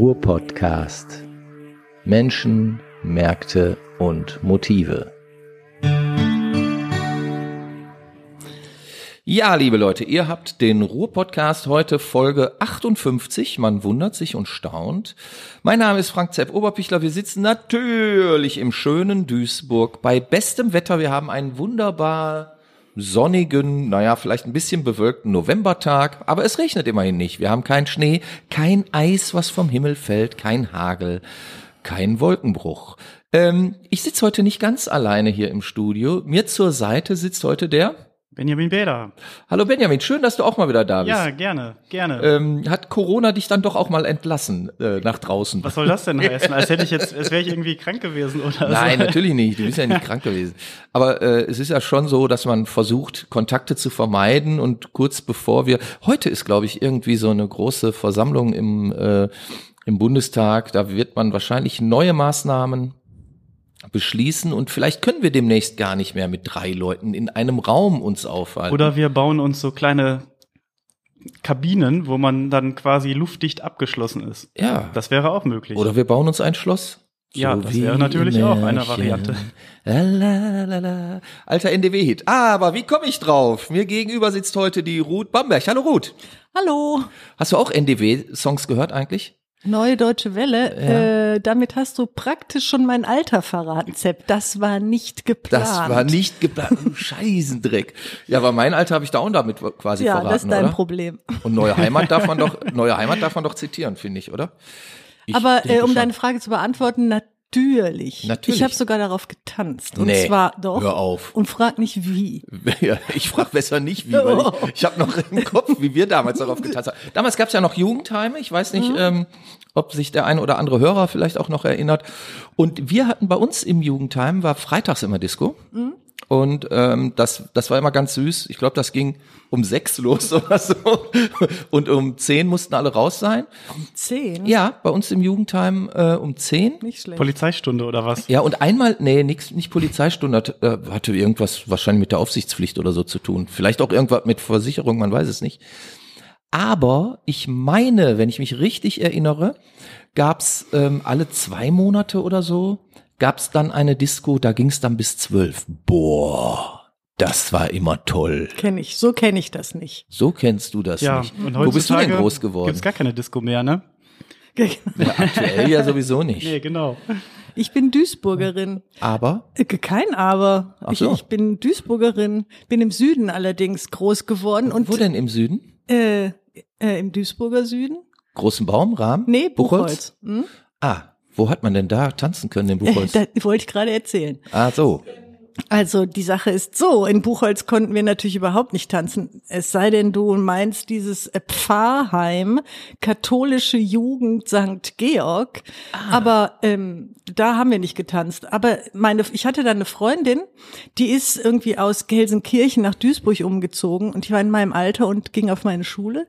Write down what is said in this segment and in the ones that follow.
Ruhr-Podcast. Menschen, Märkte und Motive. Ja, liebe Leute, ihr habt den Ruhr-Podcast heute Folge 58. Man wundert sich und staunt. Mein Name ist Frank Zepp Oberpichler. Wir sitzen natürlich im schönen Duisburg bei bestem Wetter. Wir haben einen wunderbar sonnigen, naja, vielleicht ein bisschen bewölkten Novembertag, aber es regnet immerhin nicht. Wir haben keinen Schnee, kein Eis, was vom Himmel fällt, kein Hagel, kein Wolkenbruch. Ähm, ich sitze heute nicht ganz alleine hier im Studio. Mir zur Seite sitzt heute der Benjamin Bäder. Hallo Benjamin, schön, dass du auch mal wieder da bist. Ja, gerne, gerne. Ähm, hat Corona dich dann doch auch mal entlassen äh, nach draußen? Was soll das denn heißen? Als hätte ich jetzt, als wäre ich irgendwie krank gewesen oder Nein, so. natürlich nicht. Du bist ja nicht krank gewesen. Aber äh, es ist ja schon so, dass man versucht, Kontakte zu vermeiden und kurz bevor wir heute ist, glaube ich, irgendwie so eine große Versammlung im äh, im Bundestag. Da wird man wahrscheinlich neue Maßnahmen beschließen und vielleicht können wir demnächst gar nicht mehr mit drei Leuten in einem Raum uns aufhalten. Oder wir bauen uns so kleine Kabinen, wo man dann quasi luftdicht abgeschlossen ist. ja. Das wäre auch möglich. Oder wir bauen uns ein Schloss. Ja, das wäre natürlich im auch eine Märchen. Variante. Lalalala. Alter NDW-Hit. Aber wie komme ich drauf? Mir gegenüber sitzt heute die Ruth Bamberg. Hallo Ruth. Hallo, Hast du auch NDW-Songs gehört eigentlich? Neue Deutsche Welle. Äh, damit hast du praktisch schon mein Alter verraten, Sepp. Das war nicht geplant. Das war nicht geplant. Scheißendreck. Ja, aber mein Alter habe ich da auch damit quasi Ja, verraten, das ist dein oder? Problem. Und neue Heimat darf man doch, neue Heimat darf man doch zitieren, finde ich, oder? Ich Aber äh, um deine Frage zu beantworten, natürlich. Natürlich. Ich habe sogar darauf getanzt. Und Nee, zwar doch. hör auf. Und frag nicht wie. Ich frage besser nicht, wie, weil Oh. ich, ich habe noch im Kopf, wie wir damals darauf getanzt haben. Damals gab es ja noch Jugendheime, ich weiß nicht, ähm, ob sich der eine oder andere Hörer vielleicht auch noch erinnert. Und wir hatten bei uns im Jugendheim, war freitags immer Disco. Und ähm, das, das war immer ganz süß. Ich glaube, das ging um sechs los oder so. Und um zehn mussten alle raus sein. Zehn? Ja, bei uns im Jugendheim äh, um zehn. Nicht schlecht. Polizeistunde oder was? Ja, und einmal, nee, nix, nicht Polizeistunde, hat, äh, hatte irgendwas wahrscheinlich mit der Aufsichtspflicht oder so zu tun. Vielleicht auch irgendwas mit Versicherung, man weiß es nicht. Aber ich meine, wenn ich mich richtig erinnere, gab's ähm, alle zwei Monate oder so, gab's dann eine Disco, da ging's dann bis zwölf. Boah, das war immer toll. Kenn ich. So kenne ich das nicht. So kennst du das Ja, nicht. und Wo bist du denn groß geworden? Gibt's gar keine Disco mehr, ne? Ja, aktuell ja sowieso nicht. Nee, genau. Ich bin Duisburgerin. Aber Äh, Kein Aber. Ach Ich, so. ich bin Duisburgerin, bin im Süden allerdings groß geworden. Und wo denn im Süden? Äh, äh, im Duisburger Süden? Großen Baum, Rahmen? Nee, Buchholz. Hm? Ah, wo hat man denn da tanzen können in Buchholz? Da wollte ich gerade erzählen. ah, so. Also die Sache ist so, in Buchholz konnten wir natürlich überhaupt nicht tanzen. Es sei denn, du meinst dieses Pfarrheim, katholische Jugend St. Georg. Aber ähm, da haben wir nicht getanzt. Aber meine, ich hatte da eine Freundin, die ist irgendwie aus Gelsenkirchen nach Duisburg umgezogen und ich war in meinem Alter und ging auf meine Schule.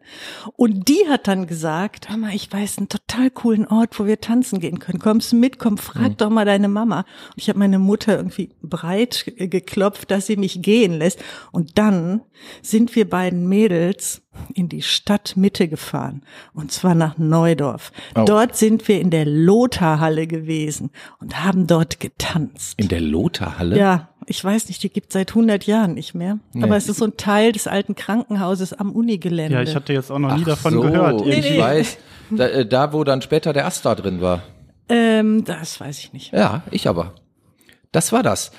Und die hat dann gesagt, hör mal, ich weiß einen total coolen Ort, wo wir tanzen gehen können. Kommst du mit? Komm, frag doch mal deine Mama. Und ich habe meine Mutter irgendwie breit geklopft, dass sie mich gehen lässt. Und dann sind wir beiden Mädels in die Stadtmitte gefahren. Und zwar nach Neudorf. Oh. Dort sind wir in der Lotharhalle gewesen und haben dort getanzt. In der Lotharhalle? Ja, ich weiß nicht, die gibt seit 100 Jahren nicht mehr. Nee. Aber es ist so ein Teil des alten Krankenhauses am Unigelände. Ja, ich hatte jetzt auch noch nie Ach davon so, gehört. Ich irgendwie. weiß, da, äh, da wo dann später der Asta drin war. ähm, das weiß ich nicht. Ja, ich aber. Das war das.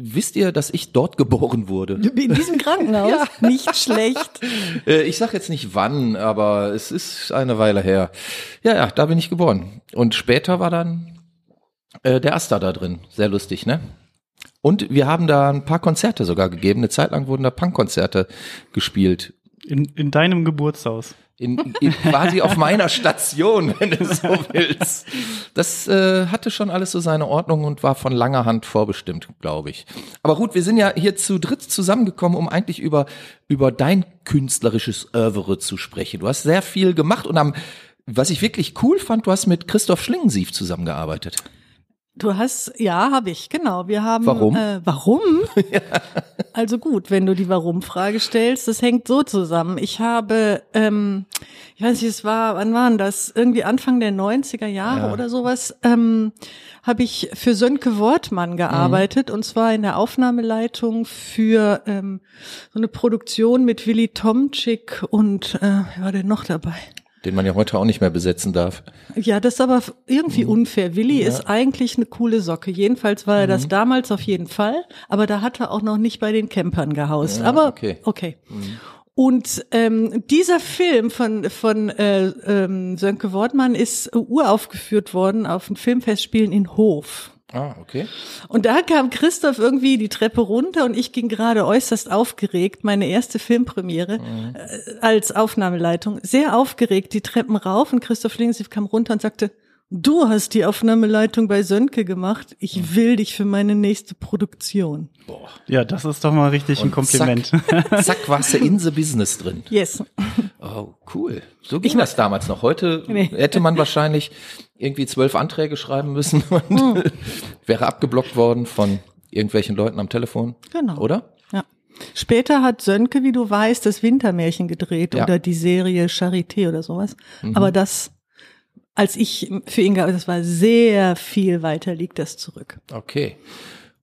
Wisst ihr, dass ich dort geboren wurde? In diesem Krankenhaus? Nicht schlecht. Äh, ich sag jetzt nicht wann, aber es ist eine Weile her. Ja, ja, da bin ich geboren. Und später war dann äh, der Asta da drin. Sehr lustig, ne? Und wir haben da ein paar Konzerte sogar gegeben. Eine Zeit lang wurden da Punkkonzerte gespielt. In, in deinem Geburtshaus. In, in, quasi auf meiner Station, wenn du so willst. Das äh, hatte schon alles so seine Ordnung und war von langer Hand vorbestimmt, glaube ich. Aber gut, wir sind ja hier zu dritt zusammengekommen, um eigentlich über, über dein künstlerisches Oeuvre zu sprechen. Du hast sehr viel gemacht und am, was ich wirklich cool fand, du hast mit Christoph Schlingensief zusammengearbeitet. Du hast, ja, habe ich, genau. Wir haben. Warum? Äh, warum? Also gut, wenn du die Warum-Frage stellst, das hängt so zusammen. Ich habe, ähm, ich weiß nicht, es war, wann waren das? Irgendwie Anfang der 90er Jahre Ja. oder sowas, ähm, habe ich für Sönke Wortmann gearbeitet und zwar in der Aufnahmeleitung für ähm, so eine Produktion mit Willy Tomczyk und äh, wer war denn noch dabei? Den man ja heute auch nicht mehr besetzen darf. Ja, das ist aber irgendwie unfair. Willi ist eigentlich eine coole Socke. Jedenfalls war er das damals auf jeden Fall, aber da hat er auch noch nicht bei den Campern gehaust. Ja, aber okay. okay. Und ähm, dieser Film von von äh, ähm, Sönke Wortmann ist uraufgeführt worden auf den Filmfestspielen in Hof. Ah, okay. Und da kam Christoph irgendwie die Treppe runter und ich ging gerade äußerst aufgeregt, meine erste Filmpremiere äh, als Aufnahmeleitung, sehr aufgeregt die Treppen rauf und Christoph Schlingensief kam runter und sagte, du hast die Aufnahmeleitung bei Sönke gemacht, ich will dich für meine nächste Produktion. Boah. Ja, das ist doch mal richtig ein Und Kompliment. Zack, zack warst du in the business drin. Yes. Oh, cool. So ging das damals noch. Heute Nee. hätte man wahrscheinlich irgendwie zwölf Anträge schreiben müssen und Hm. wäre abgeblockt worden von irgendwelchen Leuten am Telefon. Genau. Oder? Ja. Später hat Sönke, wie du weißt, das Wintermärchen gedreht Ja. oder die Serie Charité oder sowas. Aber das, als ich für ihn gearbeitet, das war sehr viel weiter liegt das zurück. Okay.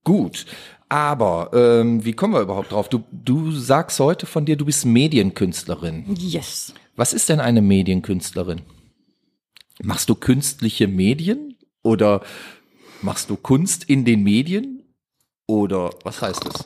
Gut. Aber ähm, wie kommen wir überhaupt drauf? Du, du sagst heute von dir, du bist Medienkünstlerin. Yes. Was ist denn eine Medienkünstlerin? Machst du künstliche Medien oder machst du Kunst in den Medien? Oder was heißt das?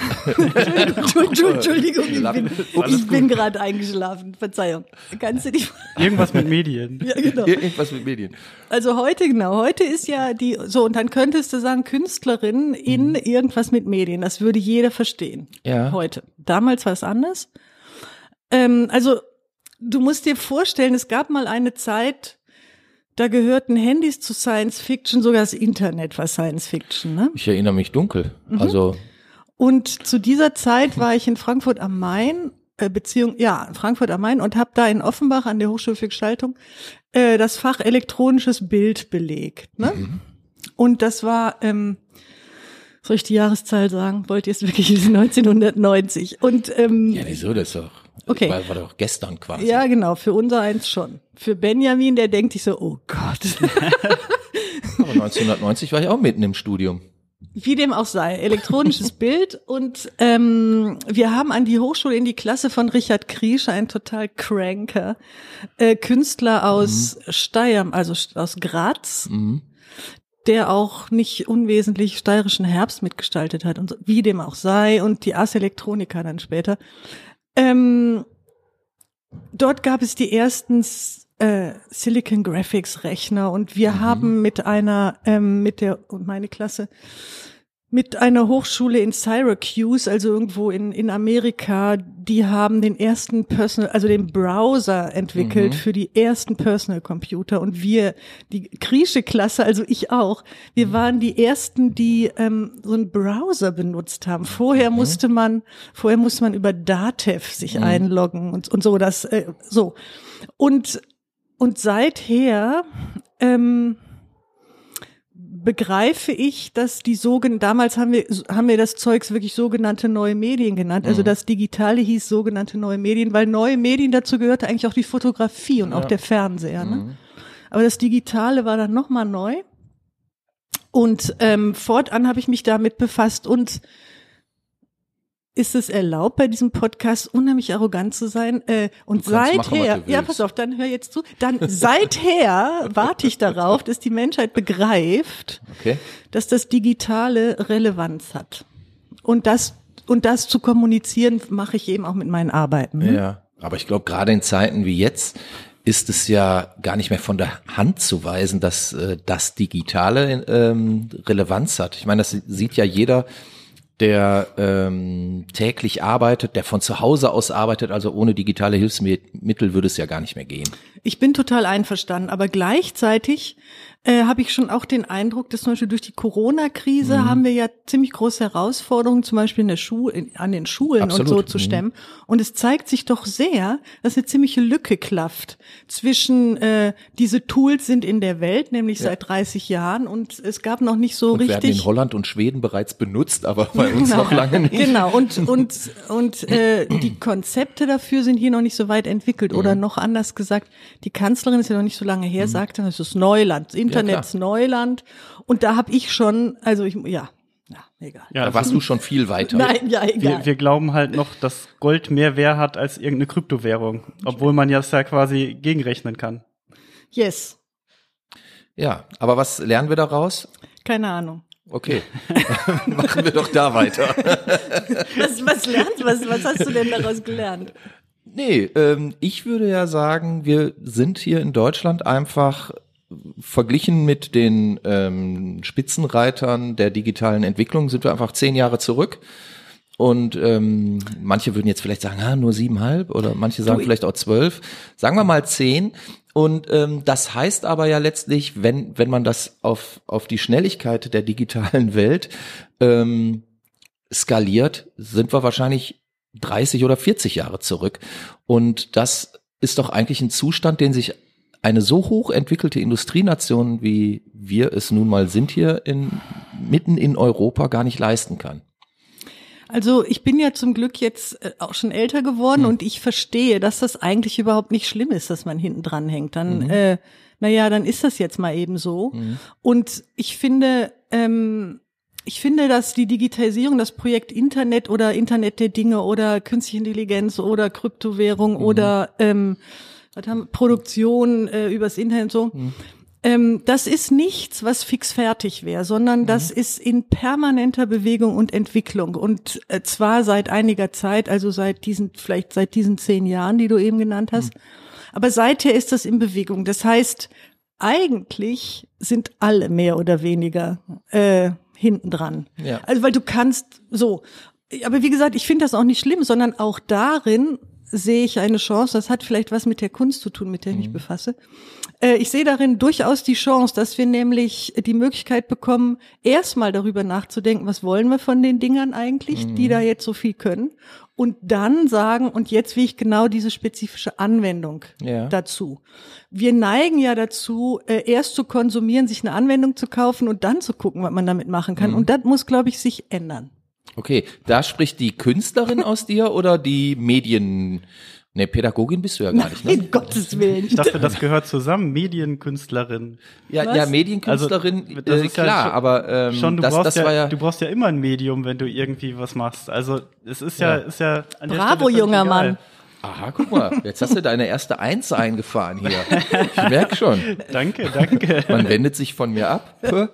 Entschuldigung, Entschuldigung, ich bin, ich bin gerade eingeschlafen. Verzeihung. Kannst du dich? Irgendwas mit Medien. Ja, genau. Irgendwas mit Medien. Also heute, genau, heute ist ja die, so, und dann könntest du sagen, Künstlerin in irgendwas mit Medien. Das würde jeder verstehen. Ja. Heute. Damals war es anders. Ähm, also, du musst dir vorstellen, es gab mal eine Zeit, da gehörten Handys zu Science Fiction, sogar das Internet war Science Fiction, ne? Ich erinnere mich dunkel. Mhm. Also Und zu dieser Zeit war ich in Frankfurt am Main, äh, Beziehung, ja, in Frankfurt am Main und habe da in Offenbach an der Hochschule für Gestaltung äh, das Fach elektronisches Bild belegt. Ne? Und das war, ähm, soll ich die Jahreszahl sagen? Wollt ihr es wirklich? Es ist 1990. Und ähm, Ja, wieso das doch? Okay. War, war doch gestern quasi. ja, genau, für unser eins schon. Für Benjamin, der denkt sich so, oh Gott. Aber 1990 war ich auch mitten im Studium. Wie dem auch sei, elektronisches Bild. Und ähm, wir haben an die Hochschule in die Klasse von Richard Kriesche, ein total cranker äh, Künstler aus Steyr, also aus Graz, Mhm. der auch nicht unwesentlich steirischen Herbst mitgestaltet hat und wie dem auch sei und die Ars Electronica dann später. Ähm, dort gab es die ersten äh, Silicon Graphics Rechner und wir haben mit einer, ähm, mit der, und meine Klasse, mit einer Hochschule in Syracuse, also irgendwo in, in Amerika, die haben den ersten Personal, also den Browser entwickelt für die ersten Personal Computer und wir, die griechische Klasse, also ich auch, wir waren die ersten, die ähm, so einen Browser benutzt haben. Vorher musste man, vorher musste man über Datev sich einloggen und, und so, das, äh, so. Und, und seither, ähm, begreife ich, dass die sogenannten, damals haben wir, haben wir das Zeugs wirklich sogenannte neue Medien genannt. Also das Digitale hieß sogenannte neue Medien, weil neue Medien dazu gehörte eigentlich auch die Fotografie und auch der Fernseher. Ne? Aber das Digitale war dann nochmal neu. Und ähm, fortan habe ich mich damit befasst und ist es erlaubt, bei diesem Podcast unheimlich arrogant zu sein? Äh, und machen, seither, du ja, pass auf, dann hör jetzt zu. Dann seither warte ich darauf, dass die Menschheit begreift, Okay. dass das Digitale Relevanz hat. Und das, und das zu kommunizieren, mache ich eben auch mit meinen Arbeiten. ne? Ja. Aber ich glaube, gerade in Zeiten wie jetzt ist es ja gar nicht mehr von der Hand zu weisen, dass äh, das Digitale ähm, Relevanz hat. Ich meine, das sieht ja jeder, der ähm, täglich arbeitet, der von zu Hause aus arbeitet, also ohne digitale Hilfsmittel würde es ja gar nicht mehr gehen. Ich bin total einverstanden, aber gleichzeitig äh, habe ich schon auch den Eindruck, dass zum Beispiel durch die Corona-Krise Mhm. haben wir ja ziemlich große Herausforderungen, zum Beispiel in der Schule, in, an den Schulen Absolut. und so zu Mhm. stemmen. Und es zeigt sich doch sehr, dass eine ziemliche Lücke klafft zwischen äh, diese Tools sind in der Welt, nämlich seit 30 Jahren, und es gab noch nicht so und werden richtig. in Holland und Schweden bereits benutzt, aber bei uns noch lange nicht. Genau, und, und, und äh, die Konzepte dafür sind hier noch nicht so weit entwickelt. Oder Mhm. noch anders gesagt, die Kanzlerin ist ja noch nicht so lange her, sagte, es ist Neuland, Internets Neuland. Und da habe ich schon, also ich, ja, ja, egal. Ja, Da warst du schon viel weiter. Nein, ja, egal. wir, wir glauben halt noch, dass Gold mehr Wert hat als irgendeine Kryptowährung, obwohl man das ja quasi gegenrechnen kann. yes, Ja, aber was lernen wir daraus? keine Ahnung. Okay, machen wir doch da weiter. Was, was lernst, was, was hast du denn daraus gelernt? Nee, ähm, ich würde ja sagen, wir sind hier in Deutschland einfach verglichen mit den ähm, Spitzenreitern der digitalen Entwicklung sind wir einfach zehn Jahre zurück. Und ähm, manche würden jetzt vielleicht sagen, ah, nur siebenhalb oder manche sagen Du, vielleicht auch zwölf. Sagen wir mal zehn. Und ähm, das heißt aber ja letztlich, wenn, wenn man das auf, auf die Schnelligkeit der digitalen Welt ähm, skaliert, sind wir wahrscheinlich 30 oder 40 Jahre zurück. Und das ist doch eigentlich ein Zustand, den sich eine so hoch entwickelte Industrienation, wie wir es nun mal sind hier in, mitten in Europa, gar nicht leisten kann. Also ich bin ja zum Glück jetzt äh, auch schon älter geworden und ich verstehe, dass das eigentlich überhaupt nicht schlimm ist, dass man hinten dran hängt. Dann, äh, naja, dann ist das jetzt mal eben so. Und ich finde, ähm, ich finde, dass die Digitalisierung, das Projekt Internet oder Internet der Dinge oder künstliche Intelligenz oder Kryptowährung oder ähm, was haben, Produktion äh, übers Internet so, ähm, das ist nichts, was fix fertig wäre, sondern das ist in permanenter Bewegung und Entwicklung und äh, zwar seit einiger Zeit, also seit diesen, vielleicht seit diesen zehn Jahren, die du eben genannt hast, aber seither ist das in Bewegung. Das heißt, eigentlich sind alle mehr oder weniger äh, hinten dran. Ja. Also weil du kannst so, aber wie gesagt, ich finde das auch nicht schlimm, sondern auch darin sehe ich eine Chance. Das hat vielleicht was mit der Kunst zu tun, mit der ich mich befasse. Äh, ich sehe darin durchaus die Chance, dass wir nämlich die Möglichkeit bekommen, erstmal darüber nachzudenken, was wollen wir von den Dingern eigentlich, die da jetzt so viel können. Und dann sagen, und jetzt will ich genau diese spezifische Anwendung Ja. dazu. Wir neigen ja dazu, äh, erst zu konsumieren, sich eine Anwendung zu kaufen und dann zu gucken, was man damit machen kann. Und das muss, glaube ich, sich ändern. Okay, da spricht die Künstlerin aus dir oder die Medien, ne, Pädagogin bist du ja gar nicht, ne? In Gottes Willen. Ich dachte, das gehört zusammen, Medienkünstlerin. Ja, Was? ja, Medienkünstlerin, Also, das äh, ist ja klar, schon- aber ähm, Schon, du das, brauchst das ja, war ja, du brauchst ja immer ein Medium, wenn du irgendwie was machst. Also es ist ja, Ja. ist ja Bravo, junger. Mann. aha, guck mal, jetzt hast du deine erste Eins eingefahren hier. Ich merk schon, Danke, danke. man wendet sich von mir ab.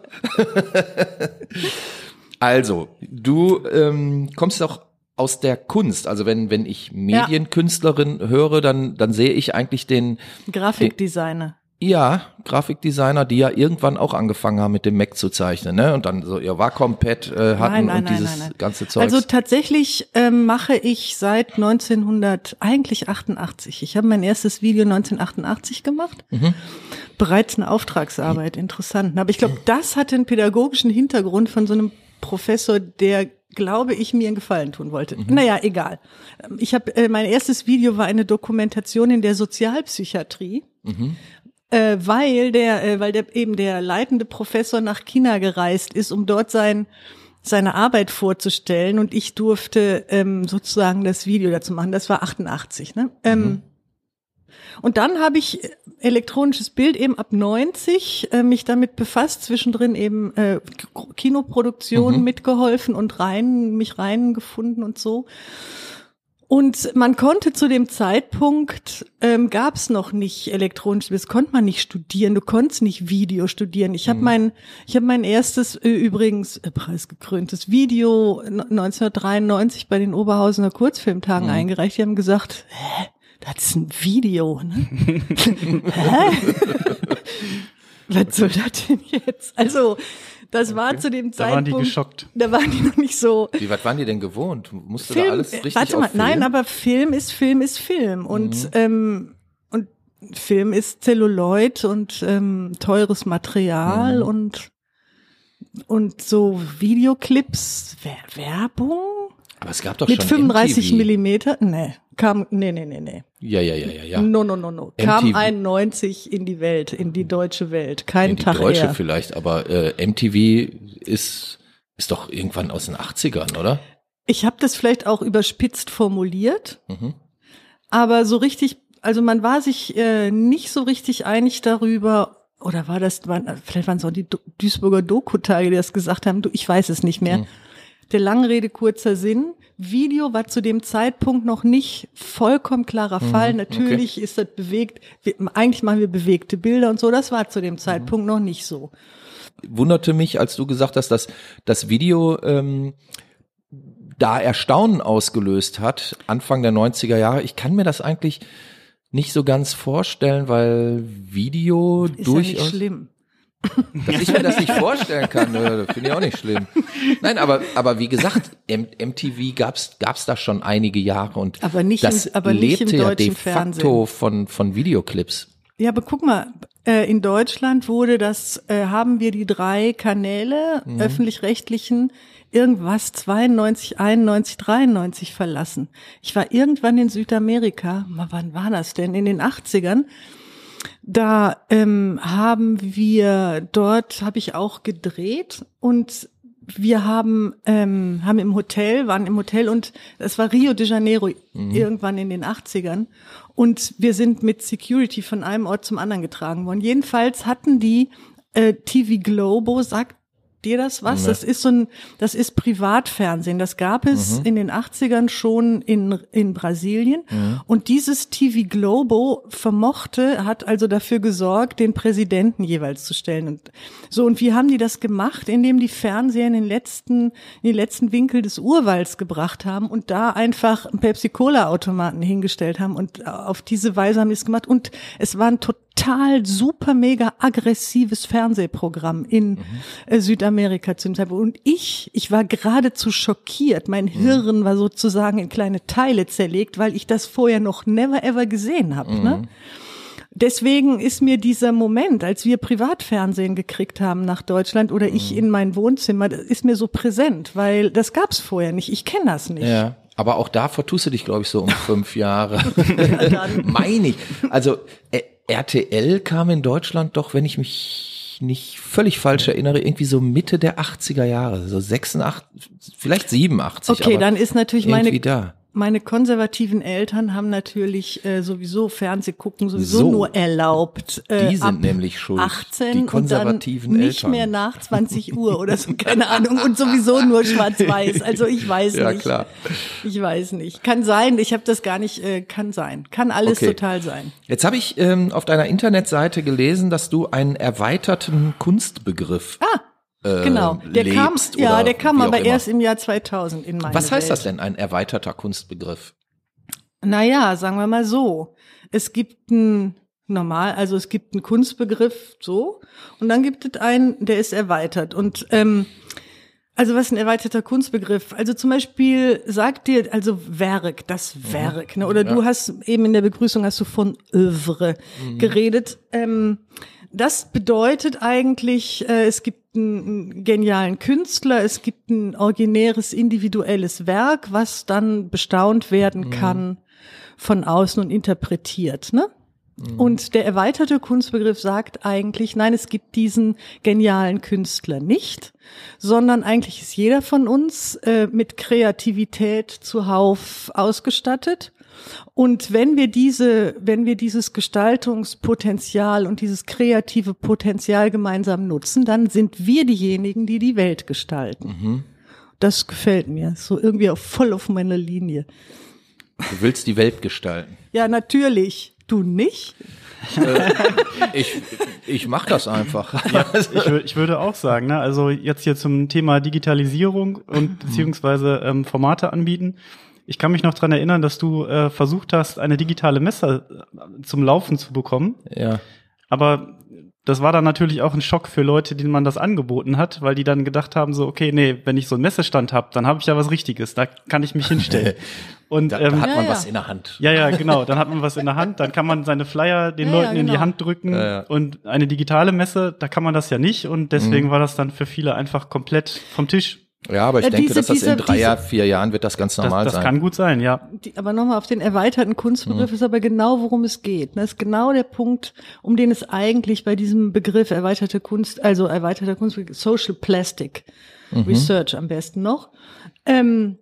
Also, du ähm, kommst auch aus der Kunst. Also wenn, wenn ich Medienkünstlerin höre, dann, dann sehe ich eigentlich den, Grafikdesigner. ja, Grafikdesigner, die ja irgendwann auch angefangen haben, mit dem Mac zu zeichnen, ne? Und dann so ihr Wacom-Pad äh, hatten Nein, nein, und nein, dieses ganze Zeug. Also tatsächlich ähm, mache ich seit 1900, eigentlich 88. Ich habe mein erstes Video 1988 gemacht. Mhm. Bereits eine Auftragsarbeit, interessant. Aber ich glaube, das hatte einen pädagogischen Hintergrund von so einem Professor, der glaube ich, mir einen Gefallen tun wollte. Mhm. Naja, egal. Ich habe äh, mein erstes Video war eine Dokumentation in der Sozialpsychiatrie. Äh, weil der, äh, weil der eben der leitende Professor nach China gereist ist, um dort sein seine Arbeit vorzustellen und ich durfte ähm, sozusagen das Video dazu machen. Das war 88. Ne? Ähm, und dann habe ich äh, elektronisches Bild eben ab 90 äh, mich damit befasst, zwischendrin eben äh, K- Kinoproduktionen mitgeholfen und rein mich reingefunden und so. Und man konnte zu dem Zeitpunkt, ähm, gab es noch nicht elektronisch, das konnte man nicht studieren, du konntest nicht Video studieren. Ich habe mein, ich habe mein erstes äh, übrigens äh, preisgekröntes Video n- 1993 bei den Oberhausener Kurzfilmtagen eingereicht. Die haben gesagt, hä, das ist ein Video, ne? hä? Was soll das denn jetzt? Also, das war zu dem Da Zeitpunkt. waren die geschockt. Da waren die noch nicht so. Wie was waren die denn gewohnt? Musste da Film, alles äh, richtig warte mal, nein, aber Film ist Film ist Film und Mhm. ähm, und Film ist Zelluloid und ähm, teures Material Mhm. und und so Videoclips, Wer Werbung Aber es gab doch mit schon 35 MTV. Millimeter, nee, kam, nee, nee, nee, nee. Ja, ja, ja, ja, ja. No, no, no, no. Kam MTV. 91 in die Welt, in die deutsche Welt. Kein In die Tag deutsche eher. vielleicht, aber äh, MTV ist ist doch irgendwann aus den 80ern, oder? Ich habe das vielleicht auch überspitzt formuliert, Mhm. aber so richtig, also man war sich äh, nicht so richtig einig darüber, oder war das, waren, vielleicht waren es auch die Du- Duisburger Doku-Tage, die das gesagt haben, du, ich weiß es nicht mehr. Mhm. Der lange Rede, kurzer Sinn. Video war zu dem Zeitpunkt noch nicht vollkommen klarer Mhm. Fall. Natürlich ist das bewegt, wir, eigentlich machen wir bewegte Bilder und so, das war zu dem Zeitpunkt noch nicht so. wunderte mich, als du gesagt hast, dass das Video ähm, da Erstaunen ausgelöst hat, Anfang der 90er Jahre. Ich kann mir das eigentlich nicht so ganz vorstellen, weil Video Ist ja nicht durchaus. schlimm. Dass ich mir das nicht vorstellen kann, ne, finde ich auch nicht schlimm. Nein, aber aber wie gesagt, M MTV gab's gab's da schon einige Jahre und Aber nicht das im- aber nicht im lebte ja de facto von von Videoclips. Ja, aber guck mal, äh, in Deutschland wurde das, äh, haben wir die drei Kanäle Mhm. öffentlich-rechtlichen irgendwas 92, 91, 93 verlassen. Ich war irgendwann in Südamerika, wann war das denn? In den 80ern. Da ähm, haben wir, dort habe ich auch gedreht und wir haben, ähm, haben im Hotel, waren im Hotel und es war Rio de Janeiro irgendwann in den 80ern. Und wir sind mit Security von einem Ort zum anderen getragen worden. Jedenfalls hatten die äh, TV Globo, sagt dir das was? Nee. Das ist so ein, das ist Privatfernsehen. Das gab es in den 80ern schon in, in Brasilien. Und dieses TV Globo vermochte, hat also dafür gesorgt, den Präsidenten jeweils zu stellen. Und so, und wie haben die das gemacht? Indem die Fernseher in den letzten, in die letzten Winkel des Urwalds gebracht haben und da einfach Pepsi-Cola-Automaten hingestellt haben. Und auf diese Weise haben die es gemacht. Und es war ein total super mega aggressives Fernsehprogramm in äh, Südamerika zu dem. Und ich, ich war geradezu schockiert. Mein Hirn war sozusagen in kleine Teile zerlegt, weil ich das vorher noch never ever gesehen habe. Ne? Deswegen ist mir dieser Moment, als wir Privatfernsehen gekriegt haben nach Deutschland oder ich in mein Wohnzimmer, das ist mir so präsent, weil das gab's vorher nicht. Ich kenne das nicht. Ja. Aber auch da vertust du dich, glaube ich, so um fünf Jahre. Meine ich. Also äh, RTL kam in Deutschland doch, wenn ich mich nicht völlig falsch erinnere, irgendwie so Mitte der 80er Jahre, so 86, vielleicht 87. Okay, dann ist natürlich meine irgendwie da. Meine konservativen Eltern haben natürlich äh, sowieso Fernsehgucken sowieso So. nur erlaubt. Äh, Die sind ab nämlich schuld. 18 Die konservativen und dann nicht Eltern. mehr nach 20 Uhr oder so, keine Ahnung. Und sowieso nur schwarz-weiß. Also ich weiß Ja, nicht. klar. Ich weiß nicht. Kann sein, ich habe das gar nicht, äh, kann sein. Kann alles Okay. total sein. Jetzt habe ich ähm, auf deiner Internetseite gelesen, dass du einen erweiterten Kunstbegriff Ah, äh, genau. Der kam, lebst ja, oder der kam aber erst im Jahr 2000 in meine Was heißt Welt. das denn, ein erweiterter Kunstbegriff? Naja, sagen wir mal so. Es gibt ein normal, also es gibt einen Kunstbegriff so und dann gibt es einen, der ist erweitert. Und ähm, also was ist ein erweiterter Kunstbegriff? Also zum Beispiel sagt dir, also Werk, das Werk, ne? Oder du hast eben in der Begrüßung hast du von Övre geredet. Ähm, das bedeutet eigentlich, äh, es gibt einen, genialen Künstler, es gibt ein originäres individuelles Werk, was dann bestaunt werden kann von außen und interpretiert, ne? Und der erweiterte Kunstbegriff sagt eigentlich, nein, es gibt diesen genialen Künstler nicht, sondern eigentlich ist jeder von uns äh, mit Kreativität zuhauf ausgestattet. Und wenn wir diese, wenn wir dieses Gestaltungspotenzial und dieses kreative Potenzial gemeinsam nutzen, dann sind wir diejenigen, die die Welt gestalten. Das gefällt mir. So irgendwie auch voll auf meiner Linie. Du willst die Welt gestalten. Ja, natürlich. Du nicht? Ich, ich mache das einfach. Ich, wür- ich würde auch sagen, ne, also jetzt hier zum Thema Digitalisierung und beziehungsweise ähm, Formate anbieten. Ich kann mich noch dran erinnern, dass du äh, versucht hast, eine digitale Messe äh, zum Laufen zu bekommen. ja. Aber das war dann natürlich auch ein Schock für Leute, denen man das angeboten hat, weil die dann gedacht haben, so, okay, nee, wenn ich so einen Messestand habe, dann habe ich ja was Richtiges, da kann ich mich hinstellen. Und Da, ähm, da hat man Ja, was ja. in der Hand. ja, ja, genau. Dann hat man was in der Hand, dann kann man seine Flyer den Ja, ja, Leuten in die genau. Hand drücken Ja, ja. und eine digitale Messe, da kann man das ja nicht und Mhm. deswegen war das dann für viele einfach komplett vom Tisch. Ja, aber ich Ja, denke, diese- dass das in diese- drei diese- Jahr, vier Jahren wird das ganz Das, normal das sein. kann gut sein, ja. Die, aber nochmal auf den erweiterten Kunstbegriff ist aber genau, worum es geht. Das ist genau der Punkt, um den es eigentlich bei diesem Begriff erweiterte Kunst, also erweiterter Kunstbegriff, Social Plastic Research am besten noch. Ähm,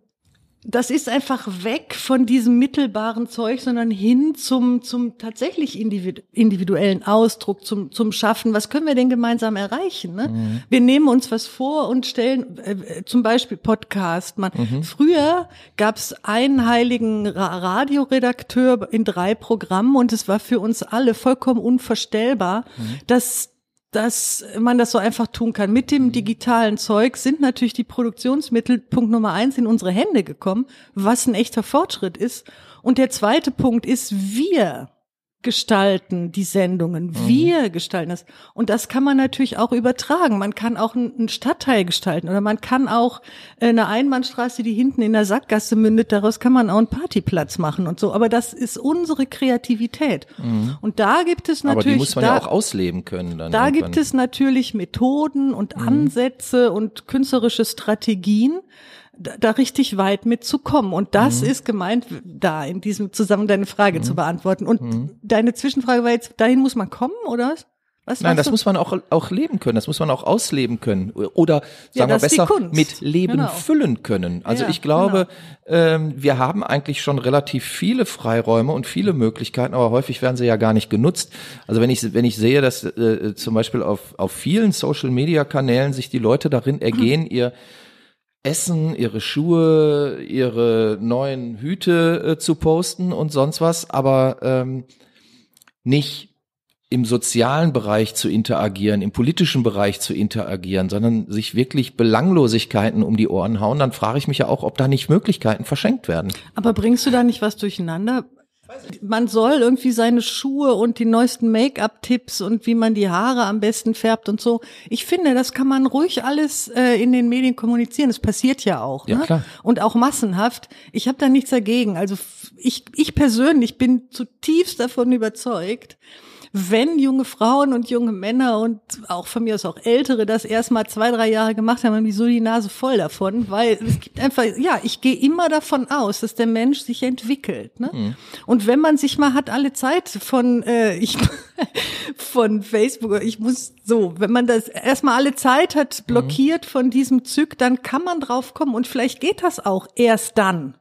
das ist einfach weg von diesem mittelbaren Zeug, sondern hin zum, zum tatsächlich individu individuellen Ausdruck, zum, zum Schaffen. Was können wir denn gemeinsam erreichen? Ne? Wir nehmen uns was vor und stellen äh, äh, zum Beispiel Podcast. Man, Früher gab es einen heiligen Ra Radioredakteur in drei Programmen und es war für uns alle vollkommen unvorstellbar, dass dass man das so einfach tun kann. Mit dem digitalen Zeug sind natürlich die Produktionsmittel Punkt Nummer eins in unsere Hände gekommen, was ein echter Fortschritt ist. Und der zweite Punkt ist, wir gestalten die Sendungen, wir gestalten das. Und das kann man natürlich auch übertragen. Man kann auch einen Stadtteil gestalten oder man kann auch äh, eine Einbahnstraße, die hinten in der Sackgasse mündet, daraus kann man auch einen Partyplatz machen und so. Aber das ist unsere Kreativität. Und da gibt es aber natürlich die muss man da, ja auch ausleben können. Dann da irgendwann. gibt es natürlich Methoden und Ansätze und künstlerische Strategien, da, da richtig weit mitzukommen. Und das ist gemeint, da in diesem Zusammenhang deine Frage zu beantworten. Und deine Zwischenfrage war jetzt, dahin muss man kommen, oder was? Was Nein, das du? muss man auch, auch leben können, das muss man auch ausleben können. Oder Ja, sagen wir ist die besser, mit Leben Genau. füllen können. Also Ja, ich glaube, ähm, wir haben eigentlich schon relativ viele Freiräume und viele Möglichkeiten, aber häufig werden sie ja gar nicht genutzt. Also wenn ich, wenn ich sehe, dass äh, zum Beispiel auf, auf vielen Social-Media-Kanälen sich die Leute darin ergehen, ihr Essen, ihre Schuhe, ihre neuen Hüte äh, zu posten und sonst was, aber ähm, nicht im sozialen Bereich zu interagieren, im politischen Bereich zu interagieren, sondern sich wirklich Belanglosigkeiten um die Ohren hauen, dann frage ich mich ja auch, ob da nicht Möglichkeiten verschenkt werden. Aber bringst du da nicht was durcheinander? Man soll irgendwie seine Schuhe und die neuesten Make-up-Tipps und wie man die Haare am besten färbt und so. Ich finde, das kann man ruhig alles äh, in den Medien kommunizieren. Das passiert ja auch. Ja, ne? klar. Und auch massenhaft. Ich habe da nichts dagegen. Also ich, ich persönlich bin zutiefst davon überzeugt, wenn junge Frauen und junge Männer und auch von mir aus auch Ältere das erstmal zwei, drei Jahre gemacht haben, haben die so die Nase voll davon, weil es gibt einfach, ja, ich gehe immer davon aus, dass der Mensch sich entwickelt. Ne? Und wenn man sich mal hat alle Zeit von, äh, ich, von Facebook, ich muss so, wenn man das erstmal alle Zeit hat blockiert von diesem Züg, dann kann man drauf kommen und vielleicht geht das auch erst dann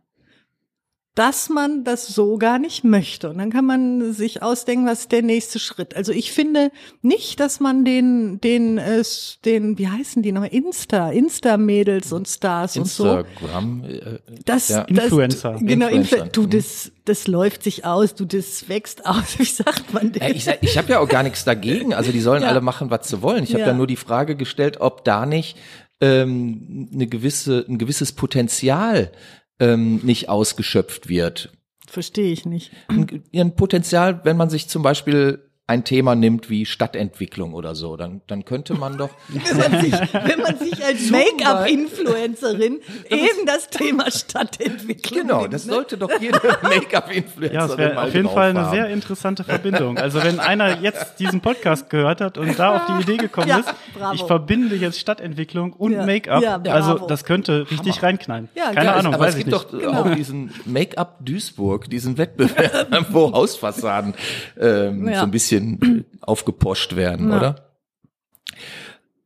dass man das so gar nicht möchte. Und dann kann man sich ausdenken, was ist der nächste Schritt. Also ich finde nicht, dass man den, den, äh, den, wie heißen die nochmal, Insta, Insta-Mädels und Stars und so. Instagram, äh, Das, Ja. das, Influencer. Genau, Influencer. Influ du, das, das läuft sich aus, du, das wächst aus. Wie sagt man denn? Äh, Ich, ich habe ja auch gar nichts dagegen. Also die sollen Ja. alle machen, was sie wollen. Ich habe Ja. ja. nur die Frage gestellt, ob da nicht ähm, eine gewisse, ein gewisses Potenzial ähm, nicht ausgeschöpft wird. Verstehe ich nicht. Ein, ein Potenzial, wenn man sich zum Beispiel ein Thema nimmt wie Stadtentwicklung oder so, dann, dann könnte man doch. Wenn man sich, wenn man sich als Make-up-Influencerin eben das Thema Stadtentwicklung Genau, nimmt, das ne? sollte doch jede Make-up-Influencerin Ja, es wäre auf jeden Fall eine haben. sehr interessante Verbindung. Also wenn einer jetzt diesen Podcast gehört hat und da auf die Idee gekommen Ja, ist, bravo. ich verbinde jetzt Stadtentwicklung und Ja, Make-up, ja, also das könnte richtig reinknallen. Ja, Keine geil. Ahnung, aber weiß es ich gibt nicht. doch auch diesen Make-up Duisburg, diesen Wettbewerb, wo Hausfassaden ähm, Ja. so ein bisschen aufgeposcht werden, Ja. oder?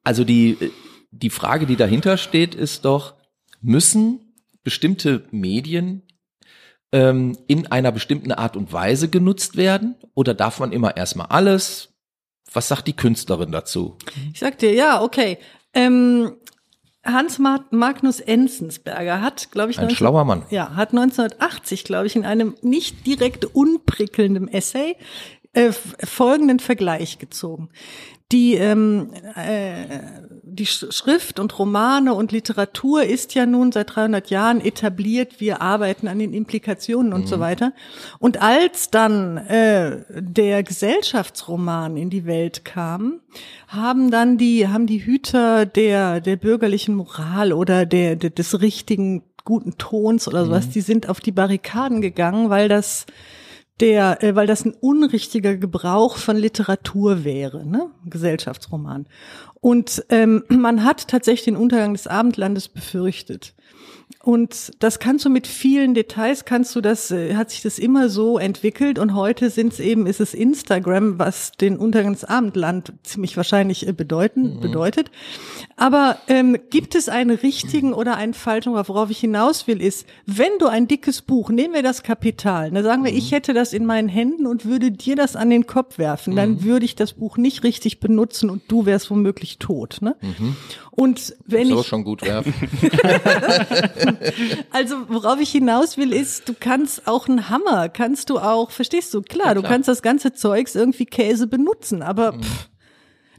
Also die, die Frage, die dahinter steht, ist doch, müssen bestimmte Medien ähm, in einer bestimmten Art und Weise genutzt werden? Oder darf man immer erstmal alles? Was sagt die Künstlerin dazu? Ich sag dir, ja, okay. Ähm, Hans Ma Magnus Enzensberger hat, glaube ich, Ein 19 schlauer Mann. Ja, hat 1980, glaube ich, in einem nicht direkt unprickelnden Essay äh, folgenden Vergleich gezogen. Die, ähm, äh, die Schrift und Romane und Literatur ist ja nun seit 300 Jahren etabliert. Wir arbeiten an den Implikationen und mhm. so weiter. Und als dann äh, der Gesellschaftsroman in die Welt kam, haben dann die haben die Hüter der der bürgerlichen Moral oder der, der des richtigen guten Tons oder sowas, mhm. die sind auf die Barrikaden gegangen, weil das der, äh, weil das ein unrichtiger Gebrauch von Literatur wäre, ne? Gesellschaftsroman. Und ähm, man hat tatsächlich den Untergang des Abendlandes befürchtet. Und das kannst du mit vielen Details, kannst du das, äh, hat sich das immer so entwickelt und heute sind es eben, ist es Instagram, was den Untergang des Abendland ziemlich wahrscheinlich äh, bedeuten, mhm. bedeutet. Aber ähm, gibt es einen richtigen oder einen falschen, worauf ich hinaus will, ist, wenn du ein dickes Buch, nehmen wir das Kapital, dann sagen wir, mhm. ich hätte das in meinen Händen und würde dir das an den Kopf werfen, dann mhm. würde ich das Buch nicht richtig benutzen und du wärst womöglich tot. Ne? Mhm. Und wenn so ich schon gut werfen. also worauf ich hinaus will, ist, du kannst auch einen Hammer, kannst du auch, verstehst du? Klar, ja, klar. du kannst das ganze Zeugs irgendwie Käse benutzen, aber mhm. pff,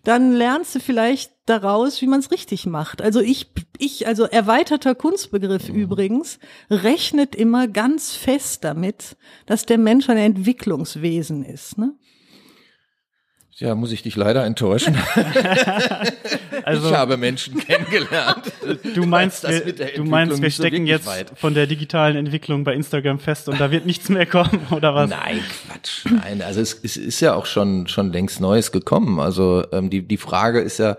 dann lernst du vielleicht daraus, wie man es richtig macht. Also ich, ich, also erweiterter Kunstbegriff mhm. übrigens, rechnet immer ganz fest damit, dass der Mensch ein Entwicklungswesen ist. Ne? Ja, muss ich dich leider enttäuschen. also, ich habe Menschen kennengelernt. Du meinst, wir, du meinst, wir stecken so jetzt weit. von der digitalen Entwicklung bei Instagram fest und da wird nichts mehr kommen, oder was? Nein, Quatsch. Nein, also es, es ist ja auch schon, schon längst Neues gekommen. Also ähm, die, die Frage ist ja,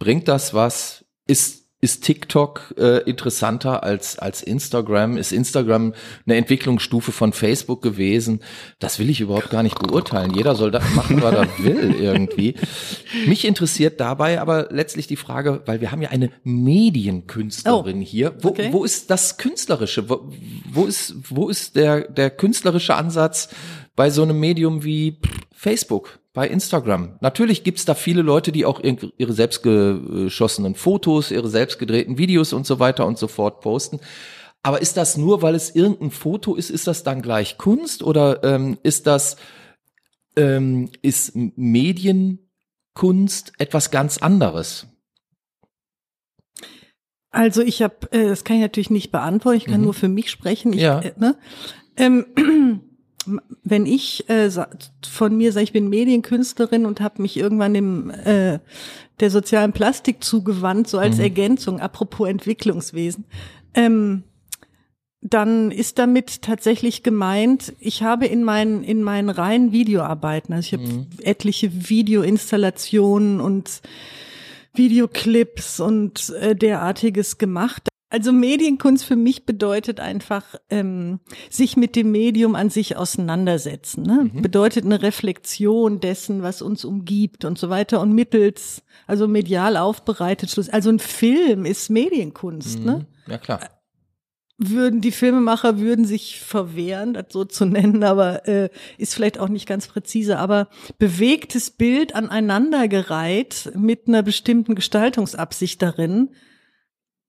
bringt das was? Ist ist TikTok äh, interessanter als als Instagram? Ist Instagram eine Entwicklungsstufe von Facebook gewesen? Das will ich überhaupt gar nicht beurteilen. Jeder soll das machen, was er will irgendwie. Mich interessiert dabei aber letztlich die Frage, weil wir haben ja eine Medienkünstlerin oh, hier. Wo, okay. wo ist das Künstlerische? Wo, wo ist wo ist der der künstlerische Ansatz bei so einem Medium wie Facebook? Bei Instagram. Natürlich gibt's da viele Leute, die auch ihre selbstgeschossenen Fotos, ihre selbstgedrehten Videos und so weiter und so fort posten. Aber ist das nur, weil es irgendein Foto ist, ist das dann gleich Kunst oder ähm, ist das ähm, ist Medienkunst etwas ganz anderes? Also ich habe, äh, das kann ich natürlich nicht beantworten. Ich kann mhm. nur für mich sprechen. Ich, ja. Äh, ne? ähm, wenn ich äh, von mir sage, ich bin Medienkünstlerin und habe mich irgendwann dem äh, der sozialen Plastik zugewandt, so als mhm. Ergänzung, apropos Entwicklungswesen, ähm, dann ist damit tatsächlich gemeint, ich habe in meinen in meinen reinen Videoarbeiten, also ich habe mhm. etliche Videoinstallationen und Videoclips und äh, derartiges gemacht. Also Medienkunst für mich bedeutet einfach ähm, sich mit dem Medium an sich auseinandersetzen. Ne? Mhm. Bedeutet eine Reflexion dessen, was uns umgibt und so weiter und mittels also medial aufbereitet. Also ein Film ist Medienkunst. Ne? Mhm. Ne? Ja klar. Würden die Filmemacher würden sich verwehren, das so zu nennen, aber äh, ist vielleicht auch nicht ganz präzise. Aber bewegtes Bild aneinandergereiht mit einer bestimmten Gestaltungsabsicht darin.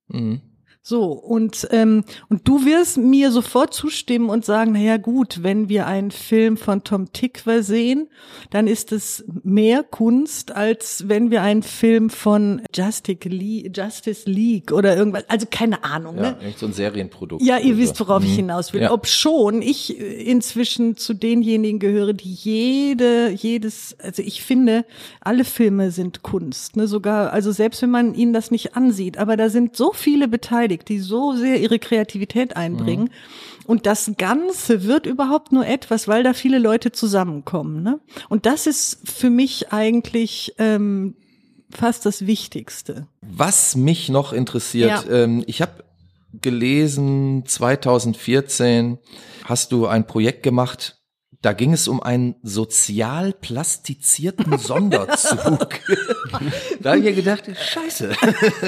Mhm so, und, ähm, und du wirst mir sofort zustimmen und sagen, na ja gut, wenn wir einen Film von Tom Tickwer sehen, dann ist es mehr Kunst, als wenn wir einen Film von Justice League, Justice League oder irgendwas, also keine Ahnung. Ja, ne? so ein Serienprodukt. Ja, ihr wisst, worauf mhm. ich hinaus will. Ja. Ob schon ich inzwischen zu denjenigen gehöre, die jede, jedes, also ich finde, alle Filme sind Kunst, ne? sogar, also selbst wenn man ihnen das nicht ansieht, aber da sind so viele beteiligt, Pädagogik, die so sehr ihre Kreativität einbringen. Mhm. Und das Ganze wird überhaupt nur etwas, weil da viele Leute zusammenkommen. Ne? Und das ist für mich eigentlich ähm, fast das Wichtigste. Was mich noch interessiert, ja. ähm, ich habe gelesen, 2014 hast du ein Projekt gemacht, da ging es um einen sozial plastizierten Sonderzug. da habe ich mir gedacht, scheiße,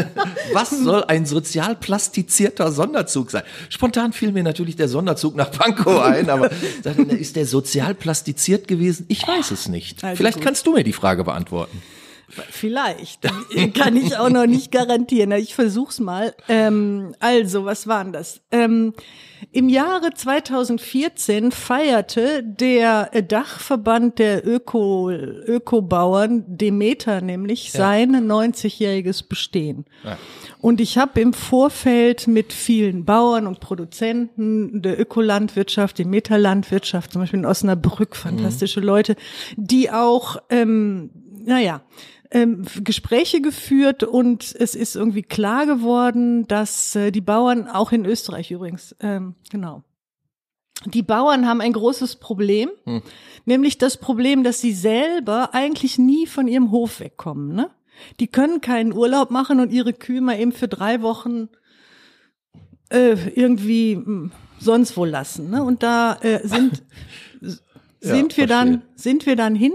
was soll ein sozial plastizierter Sonderzug sein? Spontan fiel mir natürlich der Sonderzug nach Pankow ein, aber ist der sozial plastiziert gewesen? Ich weiß es nicht. Also Vielleicht kannst du mir die Frage beantworten. Vielleicht. Kann ich auch noch nicht garantieren. Ich versuch's mal. Ähm, also, was waren das? Ähm, Im Jahre 2014 feierte der Dachverband der Öko, Ökobauern, Demeter nämlich, Ja. sein 90-jähriges Bestehen. Ja. Und ich habe im Vorfeld mit vielen Bauern und Produzenten der Ökolandwirtschaft, der Meterlandwirtschaft, zum Beispiel in Osnabrück, fantastische Leute, die auch, ähm, naja, ähm, Gespräche geführt und es ist irgendwie klar geworden, dass äh, die Bauern, auch in Österreich übrigens, ähm, genau, die Bauern haben ein großes Problem, nämlich das Problem, dass sie selber eigentlich nie von ihrem Hof wegkommen. Ne? Die können keinen Urlaub machen und ihre Kühe mal eben für drei Wochen äh, irgendwie mh, sonst wo lassen. Ne? Und da äh, sind sind wir dann verstehe. sind wir dann hin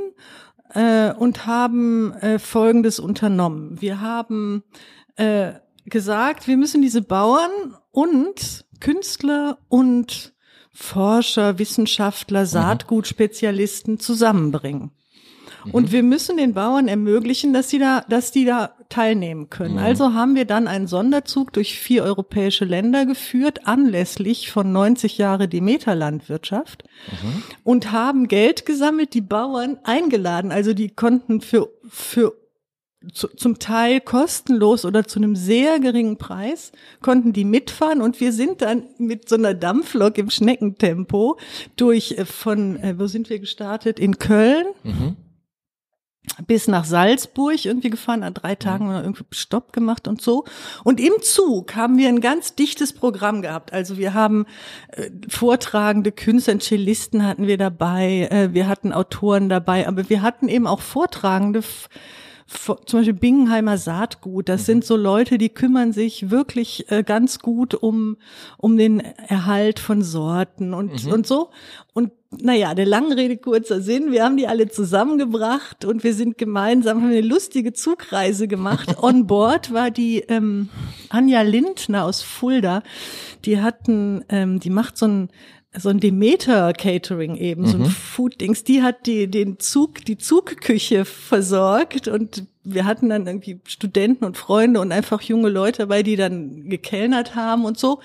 äh, und haben äh, Folgendes unternommen. Wir haben äh, gesagt, wir müssen diese Bauern und Künstler und Forscher, Wissenschaftler, Saatgutspezialisten zusammenbringen. Und wir müssen den Bauern ermöglichen, dass sie da, dass die da teilnehmen können. Also haben wir dann einen Sonderzug durch vier europäische Länder geführt, anlässlich von 90 Jahre Demeter-Landwirtschaft und haben Geld gesammelt, die Bauern eingeladen. Also die konnten für, für zu, zum Teil kostenlos oder zu einem sehr geringen Preis konnten die mitfahren. Und wir sind dann mit so einer Dampflok im Schneckentempo durch äh, von äh, wo sind wir gestartet? In Köln bis nach Salzburg irgendwie gefahren, an drei Tagen oder irgendwie Stopp gemacht und so. Und im Zug haben wir ein ganz dichtes Programm gehabt. Also wir haben äh, vortragende Künstler, Cellisten hatten wir dabei, äh, wir hatten Autoren dabei, aber wir hatten eben auch Vortragende, zum Beispiel Bingenheimer Saatgut. Das sind so Leute, die kümmern sich wirklich äh, ganz gut um, um den Erhalt von Sorten und, und so. Und naja, der langen Rede kurzer Sinn, wir haben die alle zusammengebracht und wir sind gemeinsam, haben eine lustige Zugreise gemacht. On board war die ähm, Anja Lindner aus Fulda, die hatten, ähm, die macht so ein so ein Demeter Catering eben, so ein Food-Dings, die hat die, den Zug, die Zugküche versorgt und wir hatten dann irgendwie Studenten und Freunde und einfach junge Leute dabei, die dann gekellnert haben und so.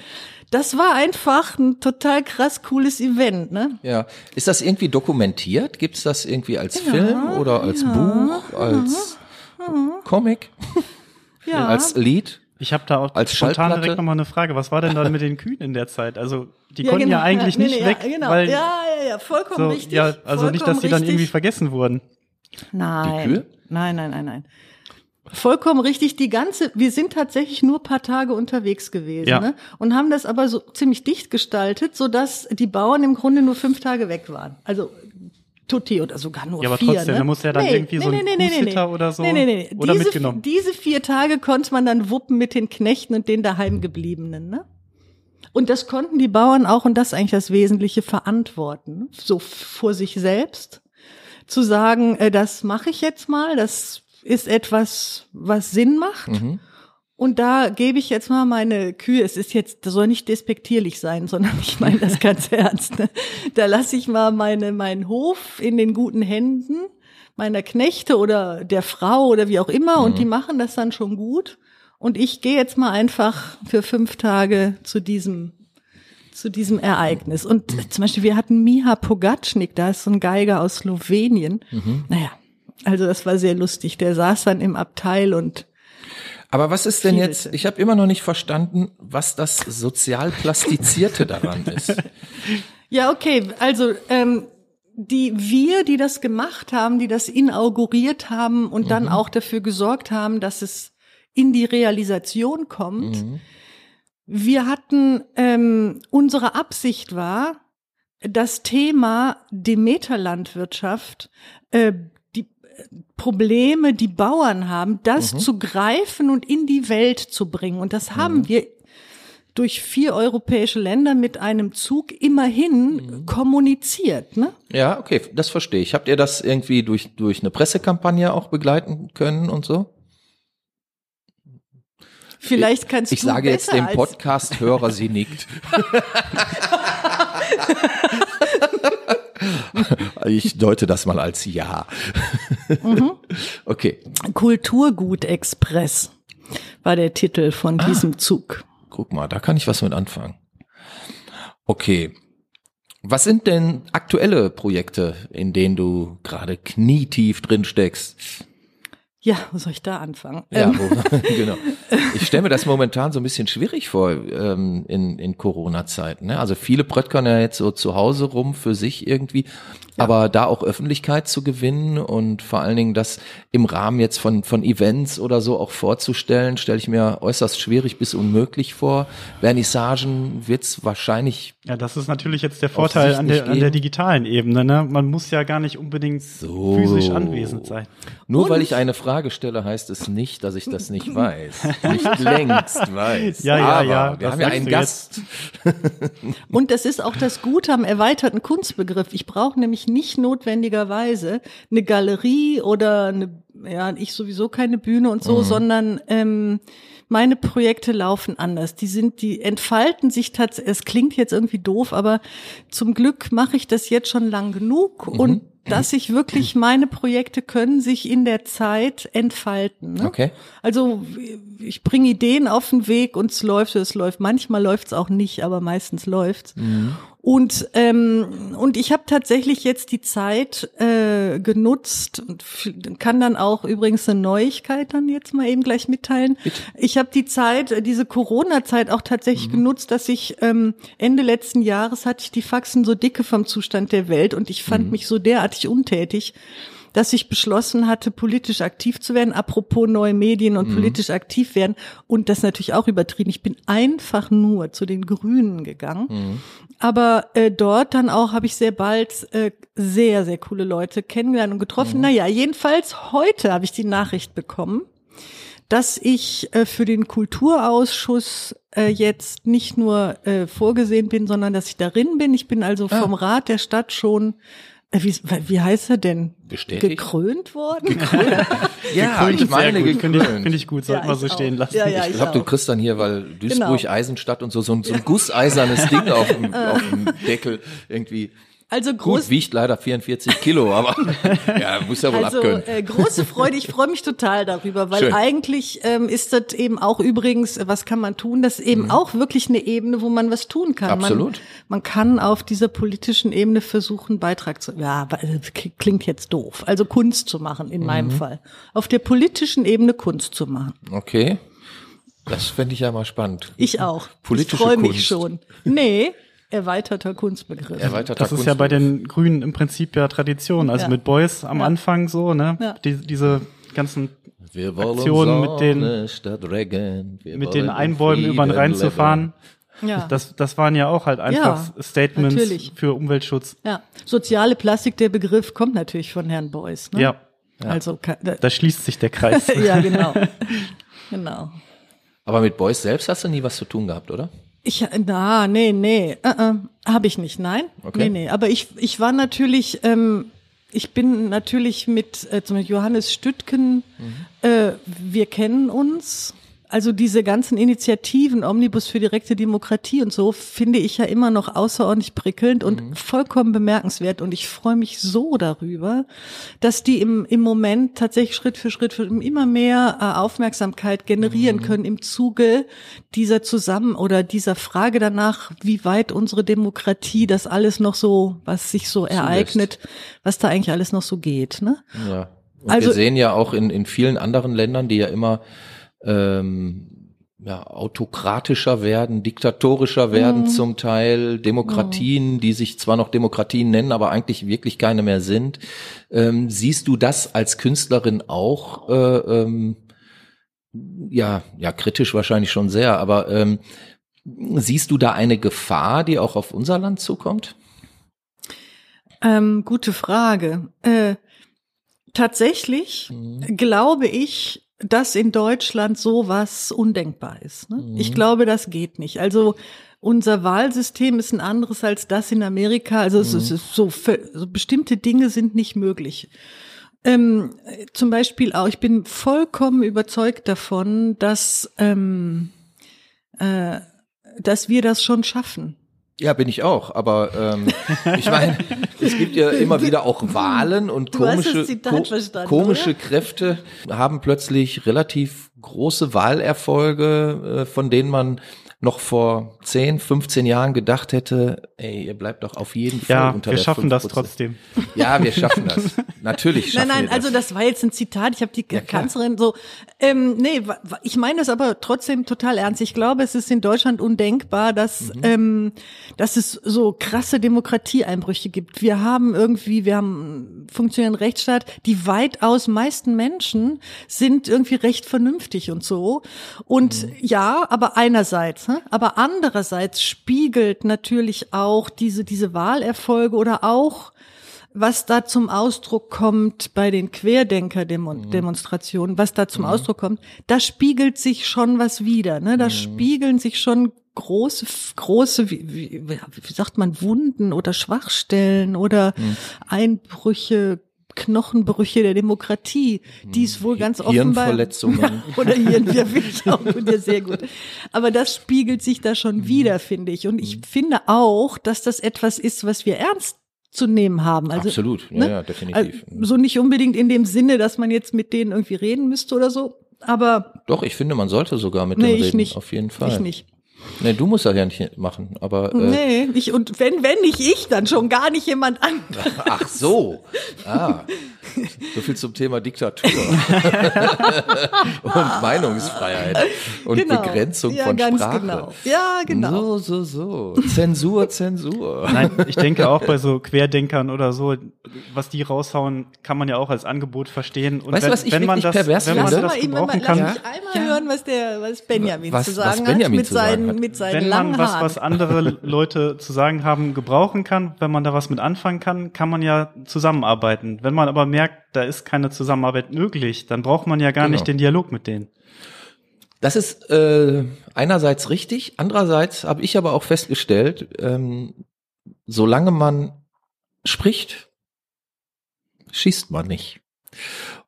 Das war einfach ein total krass cooles Event, ne? Ja. Ist das irgendwie dokumentiert? Gibt's das irgendwie als Film oder als Buch, als Comic, Ja. als Lied? Ich habe da auch Als spontan direkt nochmal eine Frage. Was war denn dann mit den Kühen in der Zeit? Also die Ja, konnten genau. ja eigentlich Nee, nicht nee, weg, ja, genau. weil ja, ja, ja, vollkommen so, richtig. ja, also nicht, dass die dann irgendwie vergessen wurden. Nein. Die Kühe? Nein, nein, nein, nein. Vollkommen richtig. Die ganze, wir sind tatsächlich nur paar Tage unterwegs gewesen Ja. ne? und haben das aber so ziemlich dicht gestaltet, so dass die Bauern im Grunde nur fünf Tage weg waren. Also Tutti oder sogar nur Ja, aber vier. trotzdem, ne? da muss ja dann irgendwie so ein oder so Nee, nee, nee. oder diese, mitgenommen. Diese vier Tage konnte man dann wuppen mit den Knechten und den daheimgebliebenen. Ne? Und das konnten die Bauern auch, und das ist eigentlich das Wesentliche, verantworten. So vor sich selbst. Zu sagen, äh, das mache ich jetzt mal, das ist etwas, was Sinn macht. Und da gebe ich jetzt mal meine Kühe. Es ist jetzt, das soll nicht despektierlich sein, sondern ich meine das ganz ernst. Ne? Da lasse ich mal meine, meinen Hof in den guten Händen meiner Knechte oder der Frau oder wie auch immer und die machen das dann schon gut. Und ich gehe jetzt mal einfach für fünf Tage zu diesem zu diesem Ereignis. Und zum Beispiel, wir hatten Miha Pogacnik, da ist so ein Geiger aus Slowenien. Naja, also das war sehr lustig. Der saß dann im Abteil und Aber was ist denn jetzt, ich habe immer noch nicht verstanden, was das sozial Plastizierte daran ist. Ja, okay. Also ähm, die wir, die das gemacht haben, die das inauguriert haben und dann auch dafür gesorgt haben, dass es in die Realisation kommt. Wir hatten ähm, unsere Absicht war, das Thema Demeterlandwirtschaft, äh, Probleme, die Bauern haben, das zu greifen und in die Welt zu bringen. Und das haben wir durch vier europäische Länder mit einem Zug immerhin kommuniziert. Ne? Ja, okay, das verstehe ich. Habt ihr das irgendwie durch, durch eine Pressekampagne auch begleiten können und so? Vielleicht kannst Ich du sage jetzt dem Podcast-Hörer, sie nickt. Ich deute das mal als Ja. Mhm. Okay, Kulturgut Express war der Titel von Ah. diesem Zug. guck mal, da kann ich was mit anfangen. Okay. Was sind denn aktuelle Projekte, in denen du gerade knietief drin steckst? Ja, wo soll ich da anfangen? Ja, Ähm, wo, genau. Ich stelle mir das momentan so ein bisschen schwierig vor ähm, in, in Corona-Zeiten. Ne? Also viele bröttern ja jetzt so zu Hause rum für sich irgendwie, aber da auch Öffentlichkeit zu gewinnen und vor allen Dingen das im Rahmen jetzt von, von Events oder so auch vorzustellen, stelle ich mir äußerst schwierig bis unmöglich vor. Vernissagen wird's wahrscheinlich Ja, das ist natürlich jetzt der Vorteil an der, an der digitalen Ebene. Ne? Man muss ja gar nicht unbedingt So. physisch anwesend sein. Nur Und- weil ich eine Frage stelle, heißt es nicht, dass ich das nicht weiß. Nicht längst weiß. Ja, ja, Aber ja, Wir das haben ja einen Gast. Und das ist auch das Gute am erweiterten Kunstbegriff. Ich brauche nämlich nicht notwendigerweise eine Galerie oder eine, ja, ich sowieso keine Bühne und so, sondern ähm, meine Projekte laufen anders. Die sind, die entfalten sich tatsächlich, es klingt jetzt irgendwie doof, aber zum Glück mache ich das jetzt schon lang genug und dass ich wirklich meine Projekte können sich in der Zeit entfalten. Ne? Okay. Also ich bringe Ideen auf den Weg und es läuft, es läuft. Manchmal läuft es auch nicht, aber meistens läuft's. Und ähm, und ich habe tatsächlich jetzt die Zeit äh, genutzt und kann dann auch übrigens eine Neuigkeit dann jetzt mal eben gleich mitteilen. Ich habe die Zeit, äh, diese Corona-Zeit auch tatsächlich genutzt, dass ich ähm, Ende letzten Jahres hatte ich die Faxen so dicke vom Zustand der Welt und ich fand mich so derartig untätig dass ich beschlossen hatte, politisch aktiv zu werden, apropos neue Medien und politisch aktiv werden. Und das natürlich auch übertrieben. Ich bin einfach nur zu den Grünen gegangen. Aber äh, dort dann auch habe ich sehr bald äh, sehr, sehr coole Leute kennengelernt und getroffen. Naja, jedenfalls heute habe ich die Nachricht bekommen, dass ich äh, für den Kulturausschuss äh, jetzt nicht nur äh, vorgesehen bin, sondern dass ich darin bin. Ich bin also vom Rat der Stadt schon, wie, wie heißt er denn? Bestätigt? Gekrönt worden? Ja, Gekrönt ich meine gekrönt. finde ich gut, sollte Ja, man so auch. stehen lassen. Ja, ja, Ich ich glaube, du kriegst dann hier, weil Duisburg, Genau. Eisenstadt und so, so ein, so ein gusseisernes Ding auf dem, auf dem Deckel irgendwie. Also Gut, groß, wiegt leider 44 Kilo, aber ja, muss ja wohl also abkönnen. äh, große Freude. Ich freue mich total darüber, weil Schön. eigentlich ähm, ist das eben auch übrigens, äh, was kann man tun? Das ist eben auch wirklich eine Ebene, wo man was tun kann. Mhm. Absolut. Man, man kann auf dieser politischen Ebene versuchen, Beitrag zu, ja, äh, klingt jetzt doof. Also Kunst zu machen in Mhm. meinem Fall. Auf der politischen Ebene Kunst zu machen. Okay. Das fände ich ja mal spannend. Ich auch. Politische ich freue mich schon. Nee, erweiterter Kunstbegriff. Erweiterter Das ist ja bei den Grünen im Prinzip ja Tradition. Also Ja. mit Beuys am Ja. Anfang so, ne? Ja. Die, diese ganzen Aktionen mit den- Sonne statt Regen. Wir mit den Einbäumen über den Rhein zu fahren. ja. Das, das waren ja auch halt einfach Ja, Statements natürlich. für Umweltschutz. ja. Soziale Plastik, der Begriff kommt natürlich von Herrn Beuys. Ne? Ja, Also, ka- da, da schließt sich der Kreis. ja, genau. genau. Aber mit Beuys selbst hast du nie was zu tun gehabt, oder? Ich, na, nee, nee, äh, äh, habe ich nicht, nein. Okay. Nee, nee, aber ich, ich war natürlich, ähm, ich bin natürlich mit äh, zum Beispiel Johannes Stüttgen, äh, wir kennen uns. Also diese ganzen Initiativen, Omnibus für direkte Demokratie und so, finde ich ja immer noch außerordentlich prickelnd und vollkommen bemerkenswert. Und ich freue mich so darüber, dass die im, im Moment tatsächlich Schritt für Schritt für immer mehr äh, Aufmerksamkeit generieren können im Zuge dieser Zusammen- oder dieser Frage danach, wie weit unsere Demokratie das alles noch so, was sich so ereignet, was da eigentlich alles noch so geht. Ne? Ja. Und Also- wir sehen ja auch in, in vielen anderen Ländern, die ja immer ähm, ja, autokratischer werden, diktatorischer werden zum Teil, Demokratien, die sich zwar noch Demokratien nennen, aber eigentlich wirklich keine mehr sind. Ähm, siehst du das als Künstlerin auch? Äh, ähm, ja, ja, kritisch wahrscheinlich schon sehr, aber ähm, siehst du da eine Gefahr, die auch auf unser Land zukommt? Ähm, gute Frage. Äh, tatsächlich glaube ich, dass in Deutschland sowas undenkbar ist. Ne? Ich glaube, das geht nicht. Also unser Wahlsystem ist ein anderes als das in Amerika. Also es ist so, so bestimmte Dinge sind nicht möglich. Ähm, äh, zum Beispiel auch, ich bin vollkommen überzeugt davon, dass, ähm, äh, dass wir das schon schaffen. Ja, bin ich auch. Aber ähm, ich meine, es gibt ja immer wieder auch Wahlen und Du komische, verstanden, komische oder? Kräfte haben plötzlich relativ große Wahlerfolge, äh, von denen man noch vor 10, 15 Jahren gedacht hätte, ey, ihr bleibt doch auf jeden Fall Ja, unter wir der schaffen das 5%. trotzdem. Ja, wir schaffen das. Natürlich Nein, schaffen nein, wir das. also das war jetzt ein Zitat. Ich habe die Kanzlerin so. Ähm, nee, ich meine das aber trotzdem total ernst. Ich glaube, es ist in Deutschland undenkbar, dass Mhm. ähm, dass es so krasse Demokratieeinbrüche gibt. Wir haben irgendwie, wir haben einen funktionierenden Rechtsstaat. Die weitaus meisten Menschen sind irgendwie recht vernünftig und so. Und Mhm. ja, aber einerseits, ne? aber andererseits spiegelt natürlich auch diese diese Wahlerfolge oder auch was da zum Ausdruck kommt bei den Querdenker-Demonstrationen, was da zum Ausdruck kommt, da spiegelt sich schon was wieder. Ne? Da spiegeln sich schon große, große, wie, wie, wie sagt man, Wunden oder Schwachstellen oder Einbrüche, Knochenbrüche der Demokratie, die es wohl ganz offenbar Hirnverletzungen. oder finde ich auch ja, sehr gut. Aber das spiegelt sich da schon wieder, finde ich. Und ich finde auch, dass das etwas ist, was wir ernst zu nehmen haben. Also, Absolut, ja, ne? ja, definitiv. Also, so nicht unbedingt in dem Sinne, dass man jetzt mit denen irgendwie reden müsste oder so. Aber Doch, ich finde, man sollte sogar mit nee, denen reden. nicht. Auf jeden Fall. Ich nicht. Nee, du musst das ja nicht machen, aber äh, Nee, ich, und wenn, wenn nicht ich, dann schon gar nicht jemand anderes. ach so. Ah. So viel zum Thema Diktatur und Meinungsfreiheit und Begrenzung Genau. ja, von ganz Sprache. Genau. Ja, genau. So, so, so. Zensur, Zensur. Nein, ich denke auch bei so Querdenkern oder so, was die raushauen, kann man ja auch als Angebot verstehen. Und Weißt du, wenn, was ich wenn man das, pervers wenn man das Lass mal, gebrauchen lass kann, mich einmal hören, was der, was Benjamin Was- zu was sagen Benjamin hat mit zu sagen seinen, hat. mit seinen wenn man was, was andere Leute zu sagen haben, gebrauchen kann, wenn man da was mit anfangen kann, kann man ja zusammenarbeiten. Wenn man aber merkt, da ist keine Zusammenarbeit möglich, dann braucht man ja gar Genau. nicht den Dialog mit denen. Das ist äh, einerseits richtig, andererseits habe ich aber auch festgestellt, ähm, solange man spricht, schießt man nicht.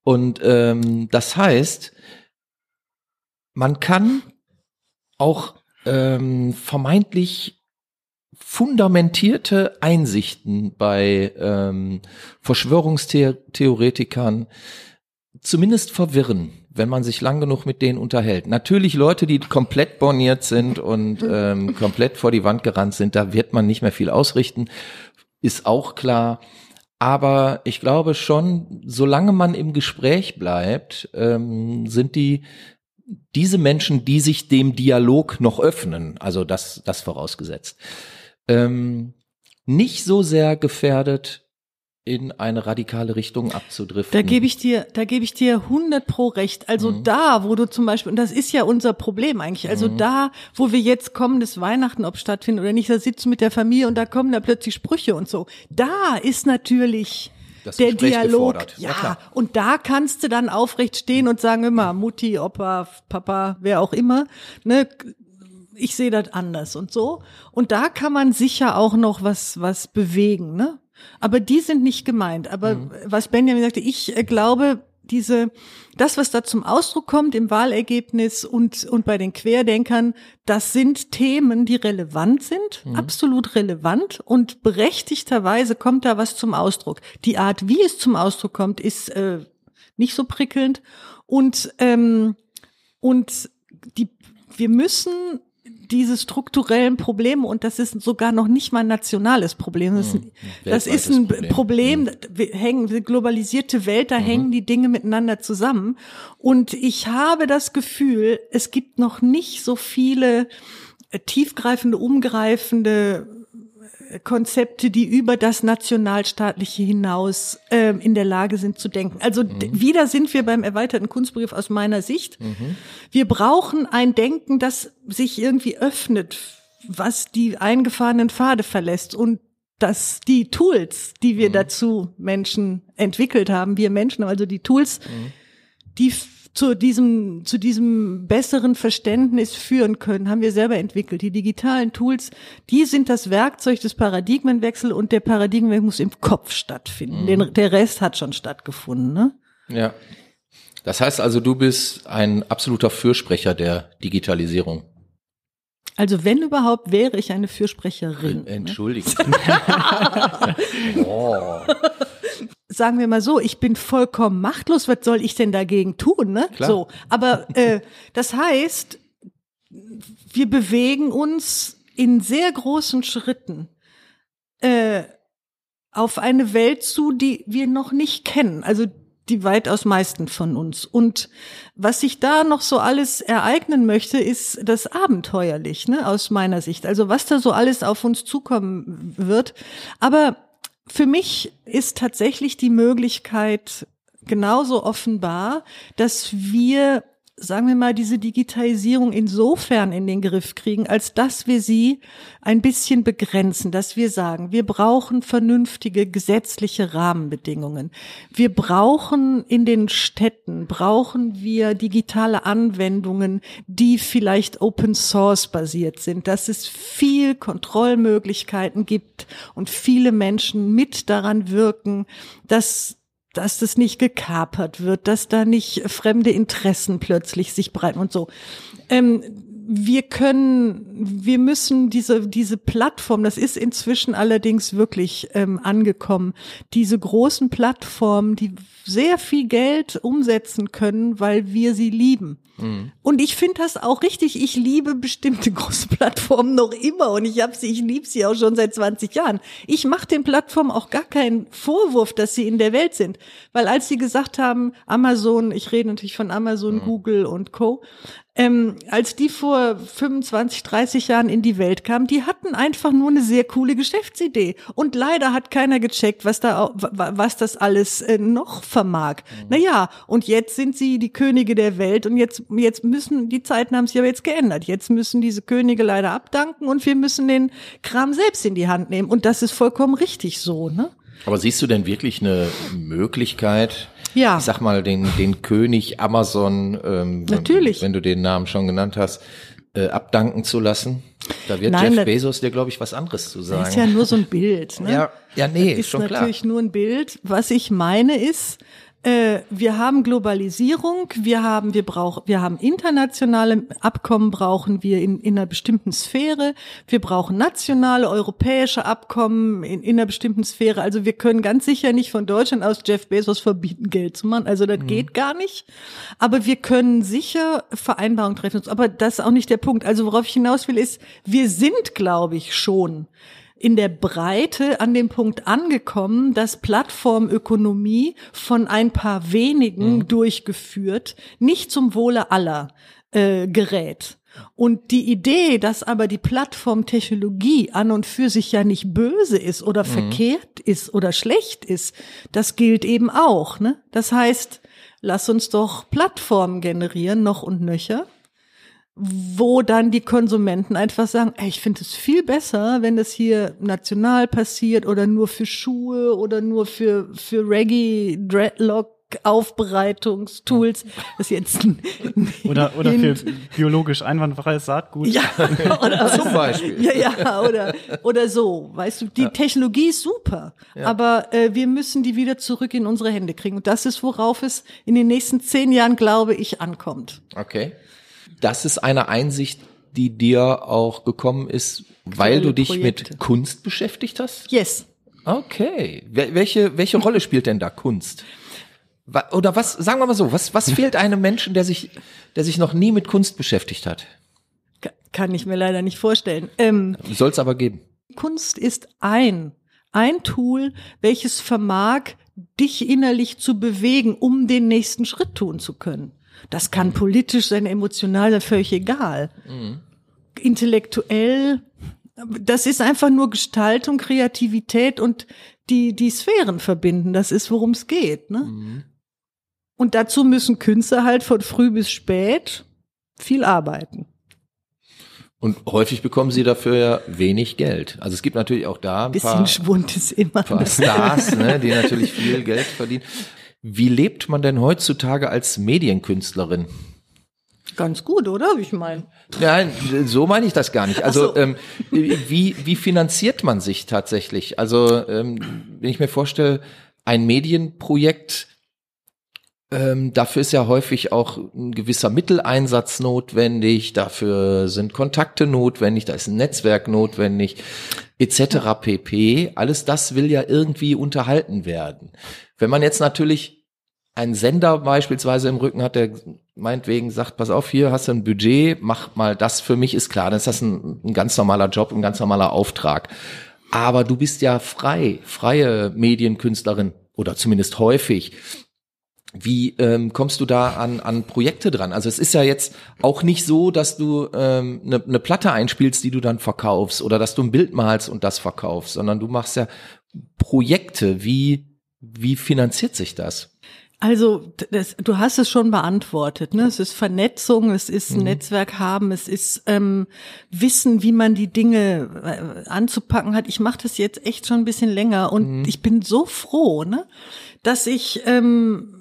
Und ähm, das heißt, man kann auch ähm, vermeintlich fundamentierte Einsichten bei ähm, Verschwörungstheoretikern zumindest verwirren, wenn man sich lang genug mit denen unterhält. Natürlich Leute, die komplett borniert sind und ähm, komplett vor die Wand gerannt sind, da wird man nicht mehr viel ausrichten, ist auch klar. Aber ich glaube schon, solange man im Gespräch bleibt, ähm, sind die diese Menschen, die sich dem Dialog noch öffnen, also das, das vorausgesetzt, ähm, nicht so sehr gefährdet, in eine radikale Richtung abzudriften. Da gebe ich dir, da gebe ich dir 100 pro recht. Also Mhm. da, wo du zum Beispiel, und das ist ja unser Problem eigentlich, also Mhm. da, wo wir jetzt kommendes Weihnachten, ob stattfindet oder nicht, da sitzen mit der Familie und da kommen da plötzlich Sprüche und so. Da ist natürlich Das der Gespräch Dialog. gefordert. Ja, Ja, und da kannst du dann aufrecht stehen und sagen immer, Mutti, Opa, Papa, wer auch immer, ne, ich sehe das anders und so. Und da kann man sicher auch noch was, was bewegen, ne? Aber die sind nicht gemeint. Aber Mhm. was Benjamin sagte, ich äh, glaube, diese, das, was da zum Ausdruck kommt im Wahlergebnis und, und bei den Querdenkern, das sind Themen, die relevant sind, Mhm. absolut relevant und berechtigterweise kommt da was zum Ausdruck. Die Art, wie es zum Ausdruck kommt, ist äh, nicht so prickelnd und, ähm, und die, wir müssen diese strukturellen Probleme, und das ist sogar noch nicht mal ein nationales Problem, das ist ein, das ist ein weltweites Problem, wir hängen, die globalisierte Welt, da hängen die Dinge miteinander zusammen. Und ich habe das Gefühl, es gibt noch nicht so viele äh, tiefgreifende, umgreifende Konzepte, die über das Nationalstaatliche hinaus ähm, in der Lage sind zu denken. Also d- wieder sind wir beim erweiterten Kunstbegriff aus meiner Sicht. Wir brauchen ein Denken, das sich irgendwie öffnet, was die eingefahrenen Pfade verlässt und dass die Tools, die wir dazu Menschen entwickelt haben, wir Menschen, also die Tools, die f- zu diesem, zu diesem besseren Verständnis führen können, haben wir selber entwickelt. Die digitalen Tools, die sind das Werkzeug des Paradigmenwechsels und der Paradigmenwechsel muss im Kopf stattfinden. Den, der Rest hat schon stattgefunden, ne? Ja. Das heißt also, du bist ein absoluter Fürsprecher der Digitalisierung. Also wenn überhaupt, wäre ich eine Fürsprecherin. Entschuldigung. oh. Sagen wir mal so, ich bin vollkommen machtlos. Was soll ich denn dagegen tun? Ne? Klar. So, aber äh, das heißt, wir bewegen uns in sehr großen Schritten äh, auf eine Welt zu, die wir noch nicht kennen. Also die weitaus meisten von uns. Und was sich da noch so alles ereignen möchte, ist das abenteuerlich, ne, aus meiner Sicht. Also was da so alles auf uns zukommen wird. Aber für mich ist tatsächlich die Möglichkeit genauso offenbar, dass wir sagen wir mal, diese Digitalisierung insofern in den Griff kriegen, als dass wir sie ein bisschen begrenzen, dass wir sagen, wir brauchen vernünftige gesetzliche Rahmenbedingungen. Wir brauchen in den Städten, brauchen wir digitale Anwendungen, die vielleicht Open Source basiert sind, dass es viel Kontrollmöglichkeiten gibt und viele Menschen mit daran wirken, dass dass das nicht gekapert wird, dass da nicht fremde Interessen plötzlich sich breiten und so. Ähm, wir können, wir müssen diese, diese Plattform, das ist inzwischen allerdings wirklich ähm, angekommen, diese großen Plattformen, die sehr viel Geld umsetzen können, weil wir sie lieben. Mhm. Und ich finde das auch richtig. Ich liebe bestimmte große Plattformen noch immer und ich habe sie, ich liebe sie auch schon seit 20 Jahren. Ich mache den Plattformen auch gar keinen Vorwurf, dass sie in der Welt sind, weil als sie gesagt haben, Amazon, ich rede natürlich von Amazon, mhm. Google und Co ähm, als die vor 25, 30 Jahren in die Welt kamen, die hatten einfach nur eine sehr coole Geschäftsidee. Und leider hat keiner gecheckt, was da, was das alles äh, noch vermag. Mhm. Naja, und jetzt sind sie die Könige der Welt und jetzt, jetzt müssen, die Zeiten haben sich aber jetzt geändert. Jetzt müssen diese Könige leider abdanken und wir müssen den Kram selbst in die Hand nehmen. Und das ist vollkommen richtig so, ne? Aber siehst du denn wirklich eine Möglichkeit, ja. ich sag mal, den, den König Amazon, ähm, Natürlich. wenn du den Namen schon genannt hast, äh, abdanken zu lassen? Da wird Nein, Jeff Bezos dir, glaube ich, was anderes zu sagen. Das ist ja nur so ein Bild. Ne? Ja, ja, nee, das ist schon klar. natürlich nur ein Bild. Was ich meine ist, äh, wir haben Globalisierung, wir haben, wir brauchen, wir haben internationale Abkommen brauchen wir in, in einer bestimmten Sphäre. Wir brauchen nationale, europäische Abkommen in, in einer bestimmten Sphäre. Also wir können ganz sicher nicht von Deutschland aus Jeff Bezos verbieten, Geld zu machen. Also das mhm. geht gar nicht. Aber wir können sicher Vereinbarungen treffen. Aber das ist auch nicht der Punkt. Also worauf ich hinaus will, ist, wir sind, glaube ich, schon in der Breite an dem Punkt angekommen, dass Plattformökonomie von ein paar wenigen mhm. durchgeführt, nicht zum Wohle aller äh, gerät. Und die Idee, dass aber die Plattformtechnologie an und für sich ja nicht böse ist oder mhm. verkehrt ist oder schlecht ist, das gilt eben auch. Ne? Das heißt, lass uns doch Plattformen generieren, noch und nöcher, wo dann die Konsumenten einfach sagen, ey, ich finde es viel besser, wenn das hier national passiert oder nur für Schuhe oder nur für, für Reggae, Dreadlock, Aufbereitungstools. Das ist jetzt oder oder für biologisch einwandfreies Saatgut. Ja, oder zum Beispiel. Ja, ja, oder oder so. Weißt du, die ja. Technologie ist super, ja. aber äh, wir müssen die wieder zurück in unsere Hände kriegen. Und das ist, worauf es in den nächsten zehn Jahren, glaube ich, ankommt. Okay das ist eine Einsicht, die dir auch gekommen ist, weil du dich Projekte. mit Kunst beschäftigt hast? Yes. Okay. Welche, welche Rolle spielt denn da Kunst? Oder was, sagen wir mal so, was, was fehlt einem Menschen, der sich, der sich noch nie mit Kunst beschäftigt hat? Kann ich mir leider nicht vorstellen. Ähm, Soll es aber geben. Kunst ist ein, ein Tool, welches vermag, dich innerlich zu bewegen, um den nächsten Schritt tun zu können. Das kann politisch sein, emotional sein, völlig egal. Mhm. Intellektuell, das ist einfach nur Gestaltung, Kreativität und die, die Sphären verbinden. Das ist, worum es geht. Ne? Mhm. Und dazu müssen Künstler halt von früh bis spät viel arbeiten. Und häufig bekommen sie dafür ja wenig Geld. Also es gibt natürlich auch da ein Bisschen paar, Schwund ist immer paar Stars, ne, die natürlich viel Geld verdienen. Wie lebt man denn heutzutage als Medienkünstlerin? Ganz gut, oder? Ich meine. Nein, so meine ich das gar nicht. Also so. ähm, wie, wie finanziert man sich tatsächlich? Also ähm, wenn ich mir vorstelle, ein Medienprojekt Ähm, dafür ist ja häufig auch ein gewisser Mitteleinsatz notwendig, dafür sind Kontakte notwendig, da ist ein Netzwerk notwendig, etc. pp. Alles das will ja irgendwie unterhalten werden. Wenn man jetzt natürlich einen Sender beispielsweise im Rücken hat, der meinetwegen sagt, pass auf, hier hast du ein Budget, mach mal das für mich, ist klar, dann ist das ein, ein ganz normaler Job, ein ganz normaler Auftrag. Aber du bist ja frei, freie Medienkünstlerin oder zumindest häufig. Wie ähm, kommst du da an, an Projekte dran? Also es ist ja jetzt auch nicht so, dass du eine ähm, ne, ne Platte einspielst, die du dann verkaufst oder dass du ein Bild malst und das verkaufst, sondern du machst ja Projekte. Wie, wie finanziert sich das? Also das, du hast es schon beantwortet. Ne? Es ist Vernetzung, es ist mhm. Netzwerk haben, es ist ähm, Wissen, wie man die Dinge äh, anzupacken hat. Ich mache das jetzt echt schon ein bisschen länger und mhm. ich bin so froh, ne? dass ich ähm,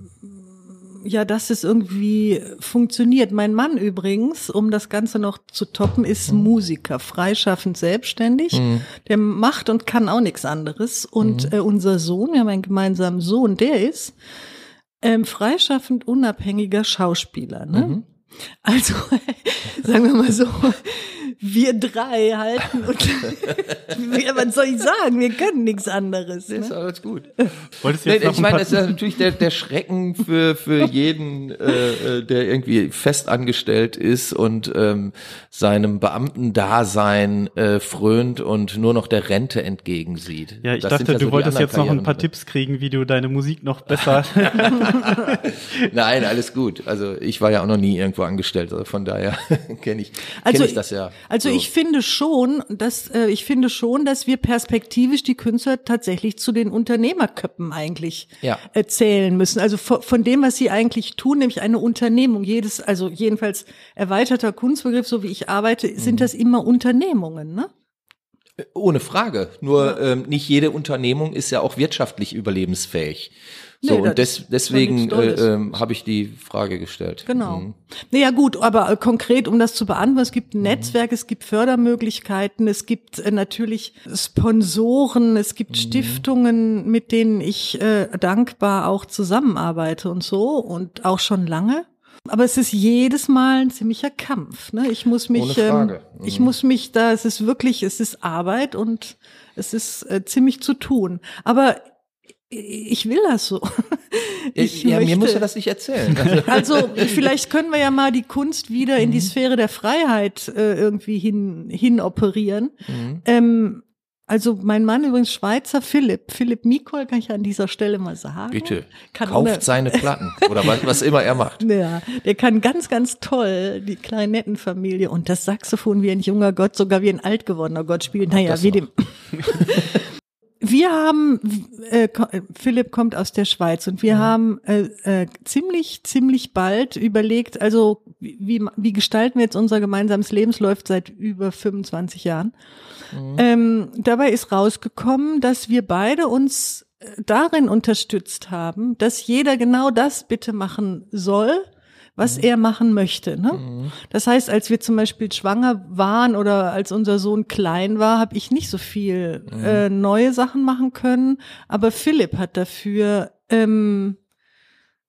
ja, dass es irgendwie funktioniert. Mein Mann übrigens, um das Ganze noch zu toppen, ist mhm. Musiker, freischaffend selbstständig. Mhm. Der macht und kann auch nichts anderes. Und mhm. äh, unser Sohn, wir haben einen gemeinsamen Sohn, der ist ähm, freischaffend unabhängiger Schauspieler. Ne? Mhm. Also sagen wir mal so, wir drei halten und was soll ich sagen? Wir können nichts anderes. Ne? Ist alles gut. Wolltest du jetzt nee, ich meine, das ist natürlich der, der Schrecken für, für jeden, äh, äh, der irgendwie festangestellt ist und ähm, seinem Beamtendasein äh, frönt und nur noch der Rente entgegensieht. Ja, ich das dachte, ja so du wolltest jetzt noch ein paar Tipps kriegen, wie du deine Musik noch besser. Nein, alles gut. Also ich war ja auch noch nie irgendwo angestellt, also von daher kenne ich, kenn also, ich das ja. Also so. ich finde schon, dass äh, ich finde schon, dass wir perspektivisch die Künstler tatsächlich zu den Unternehmerköppen eigentlich ja. erzählen müssen. Also von, von dem, was sie eigentlich tun, nämlich eine Unternehmung. Jedes, also jedenfalls erweiterter Kunstbegriff, so wie ich arbeite, sind mhm. das immer Unternehmungen, ne? Ohne Frage. Nur ja. ähm, nicht jede Unternehmung ist ja auch wirtschaftlich überlebensfähig. So, nee, und des, deswegen äh, äh, habe ich die Frage gestellt. Genau. Mhm. Naja gut, aber äh, konkret, um das zu beantworten, es gibt ein mhm. Netzwerk, es gibt Fördermöglichkeiten, es gibt äh, natürlich Sponsoren, es gibt mhm. Stiftungen, mit denen ich äh, dankbar auch zusammenarbeite und so und auch schon lange. Aber es ist jedes Mal ein ziemlicher Kampf. Ne? Ich muss mich, ähm, mhm. ich muss mich da, es ist wirklich, es ist Arbeit und es ist äh, ziemlich zu tun. Aber ich will das so. Ich ja, möchte, mir muss er das nicht erzählen. Also, also vielleicht können wir ja mal die Kunst wieder in die mhm. Sphäre der Freiheit äh, irgendwie hin, hin operieren. Mhm. Ähm, also mein Mann übrigens Schweizer Philipp, Philipp Mikol, kann ich an dieser Stelle mal sagen. Bitte, kann kauft seine Platten oder was, was immer er macht. Ja, der kann ganz, ganz toll die Klarinettenfamilie und das Saxophon wie ein junger Gott, sogar wie ein alt gewordener Gott spielen. Naja, wie dem. Wir haben, äh, Philipp kommt aus der Schweiz und wir mhm. haben äh, äh, ziemlich, ziemlich bald überlegt, also wie, wie gestalten wir jetzt unser gemeinsames Leben? Es läuft seit über 25 Jahren. Mhm. Ähm, dabei ist rausgekommen, dass wir beide uns äh, darin unterstützt haben, dass jeder genau das bitte machen soll, was mhm. er machen möchte. Ne? Mhm. Das heißt, als wir zum Beispiel schwanger waren oder als unser Sohn klein war, habe ich nicht so viel mhm. äh, neue Sachen machen können. Aber Philipp hat dafür ähm,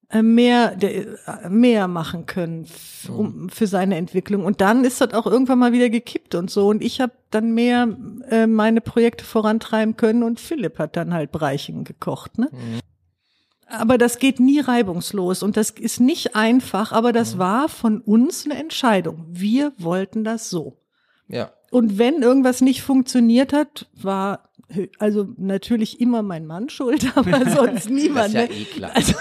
äh, mehr äh, mehr machen können um, für seine Entwicklung und dann ist das auch irgendwann mal wieder gekippt und so und ich habe dann mehr äh, meine Projekte vorantreiben können und Philipp hat dann halt Bereichen gekocht ne mhm aber das geht nie reibungslos und das ist nicht einfach, aber das mhm. war von uns eine Entscheidung. Wir wollten das so. Ja. Und wenn irgendwas nicht funktioniert hat, war also natürlich immer mein Mann schuld, aber sonst niemand. Das ist ja ne? eh klar. Also,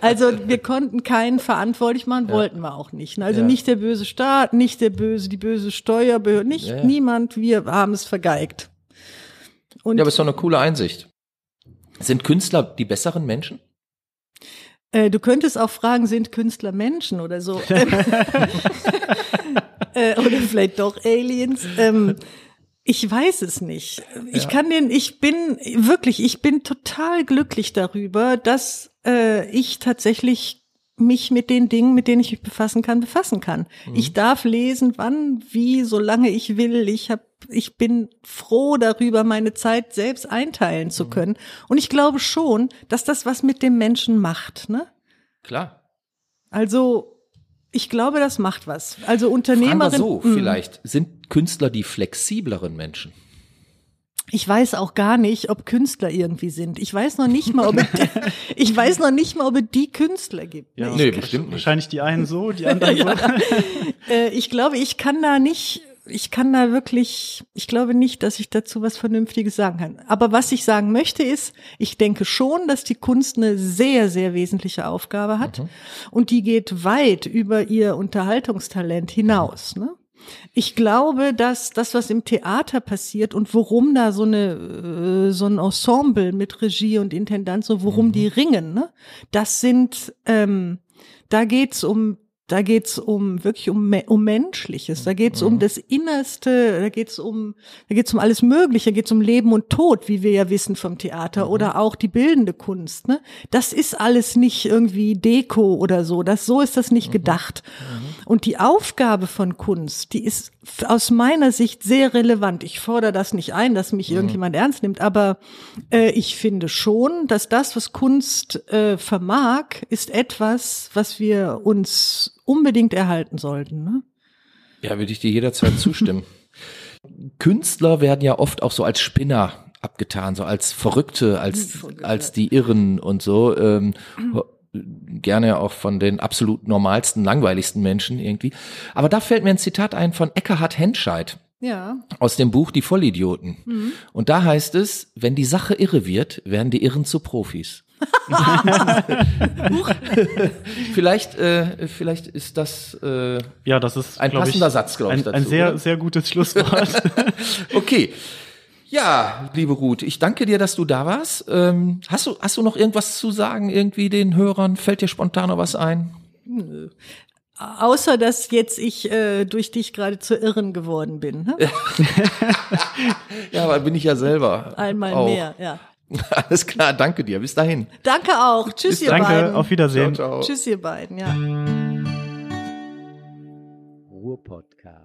also wir konnten keinen verantwortlich machen, ja. wollten wir auch nicht. Ne? Also ja. nicht der böse Staat, nicht der böse, die böse Steuerbehörde, nicht ja, niemand. Wir haben es vergeigt. Und ja, aber es ist doch eine coole Einsicht. Sind Künstler die besseren Menschen? Äh, du könntest auch fragen, sind Künstler Menschen oder so? äh, oder vielleicht doch Aliens. Ähm, ich weiß es nicht. Ich ja. kann den, ich bin wirklich, ich bin total glücklich darüber, dass äh, ich tatsächlich mich mit den Dingen, mit denen ich mich befassen kann, befassen kann. Mhm. Ich darf lesen, wann, wie, solange ich will. Ich habe ich bin froh darüber, meine Zeit selbst einteilen zu mhm. können. Und ich glaube schon, dass das was mit dem Menschen macht, ne? Klar. Also, ich glaube, das macht was. Also Fragen wir Unternehmerin. so, Mm. vielleicht sind Künstler die flexibleren Menschen. Ich weiß auch gar nicht, ob Künstler irgendwie sind. Ich weiß noch nicht mal, ob es, ich weiß noch nicht mal, ob es die Künstler gibt. Ja, Nee, bestimmt nicht. Wahrscheinlich die einen so, die anderen so. Äh, ich glaube, ich kann da nicht, ich kann da wirklich, ich glaube nicht, dass ich dazu was Vernünftiges sagen kann. Aber was ich sagen möchte ist, ich denke schon, dass die Kunst eine sehr, sehr wesentliche Aufgabe hat. Und die geht weit über ihr Unterhaltungstalent hinaus. Ne? Ich glaube, dass das, was im Theater passiert und worum da so eine äh, so ein Ensemble mit Regie und Intendant, so worum die ringen, ne? das sind, ähm, da geht's um da geht's um wirklich um, um Menschliches, da geht's um das Innerste, da geht's um da geht's um alles Mögliche, da geht's um Leben und Tod, wie wir ja wissen vom Theater oder auch die bildende Kunst. Ne? Das ist alles nicht irgendwie Deko oder so, das so ist das nicht gedacht. Und die Aufgabe von Kunst, die ist aus meiner Sicht sehr relevant. Ich fordere das nicht ein, dass mich irgendjemand ernst nimmt, aber äh, ich finde schon, dass das, was Kunst äh, vermag, ist etwas, was wir uns unbedingt erhalten sollten. Ne? Ja, würde ich dir jederzeit zustimmen. Künstler werden ja oft auch so als Spinner abgetan, so als Verrückte, als, als die Irren und so. Ähm, gerne auch von den absolut normalsten, langweiligsten Menschen irgendwie. Aber da fällt mir ein Zitat ein von Eckhard Henscheid Ja. aus dem Buch Die Vollidioten. Und da heißt es, wenn die Sache irre wird, werden die Irren zu Profis. Vielleicht, äh, vielleicht ist das äh, Ja, das ist Ein passender ich, Satz, glaub ich, ein, dazu, ein sehr, oder? sehr gutes Schlusswort. Okay. Ja, liebe Ruth, ich danke dir, dass du da warst. Ähm, hast du hast du noch irgendwas zu sagen irgendwie den Hörern? Fällt dir spontan noch was ein? Außer dass jetzt ich äh, durch dich gerade zur Irren geworden bin. Ne? Ja, weil bin ich ja selber. Einmal auch. mehr, ja. Alles klar, danke dir. Bis dahin. Danke auch. Tschüss, ihr Danke, beiden. auf Wiedersehen. ciao. Tschüss, ihr beiden, ja. Ruhrpodcast.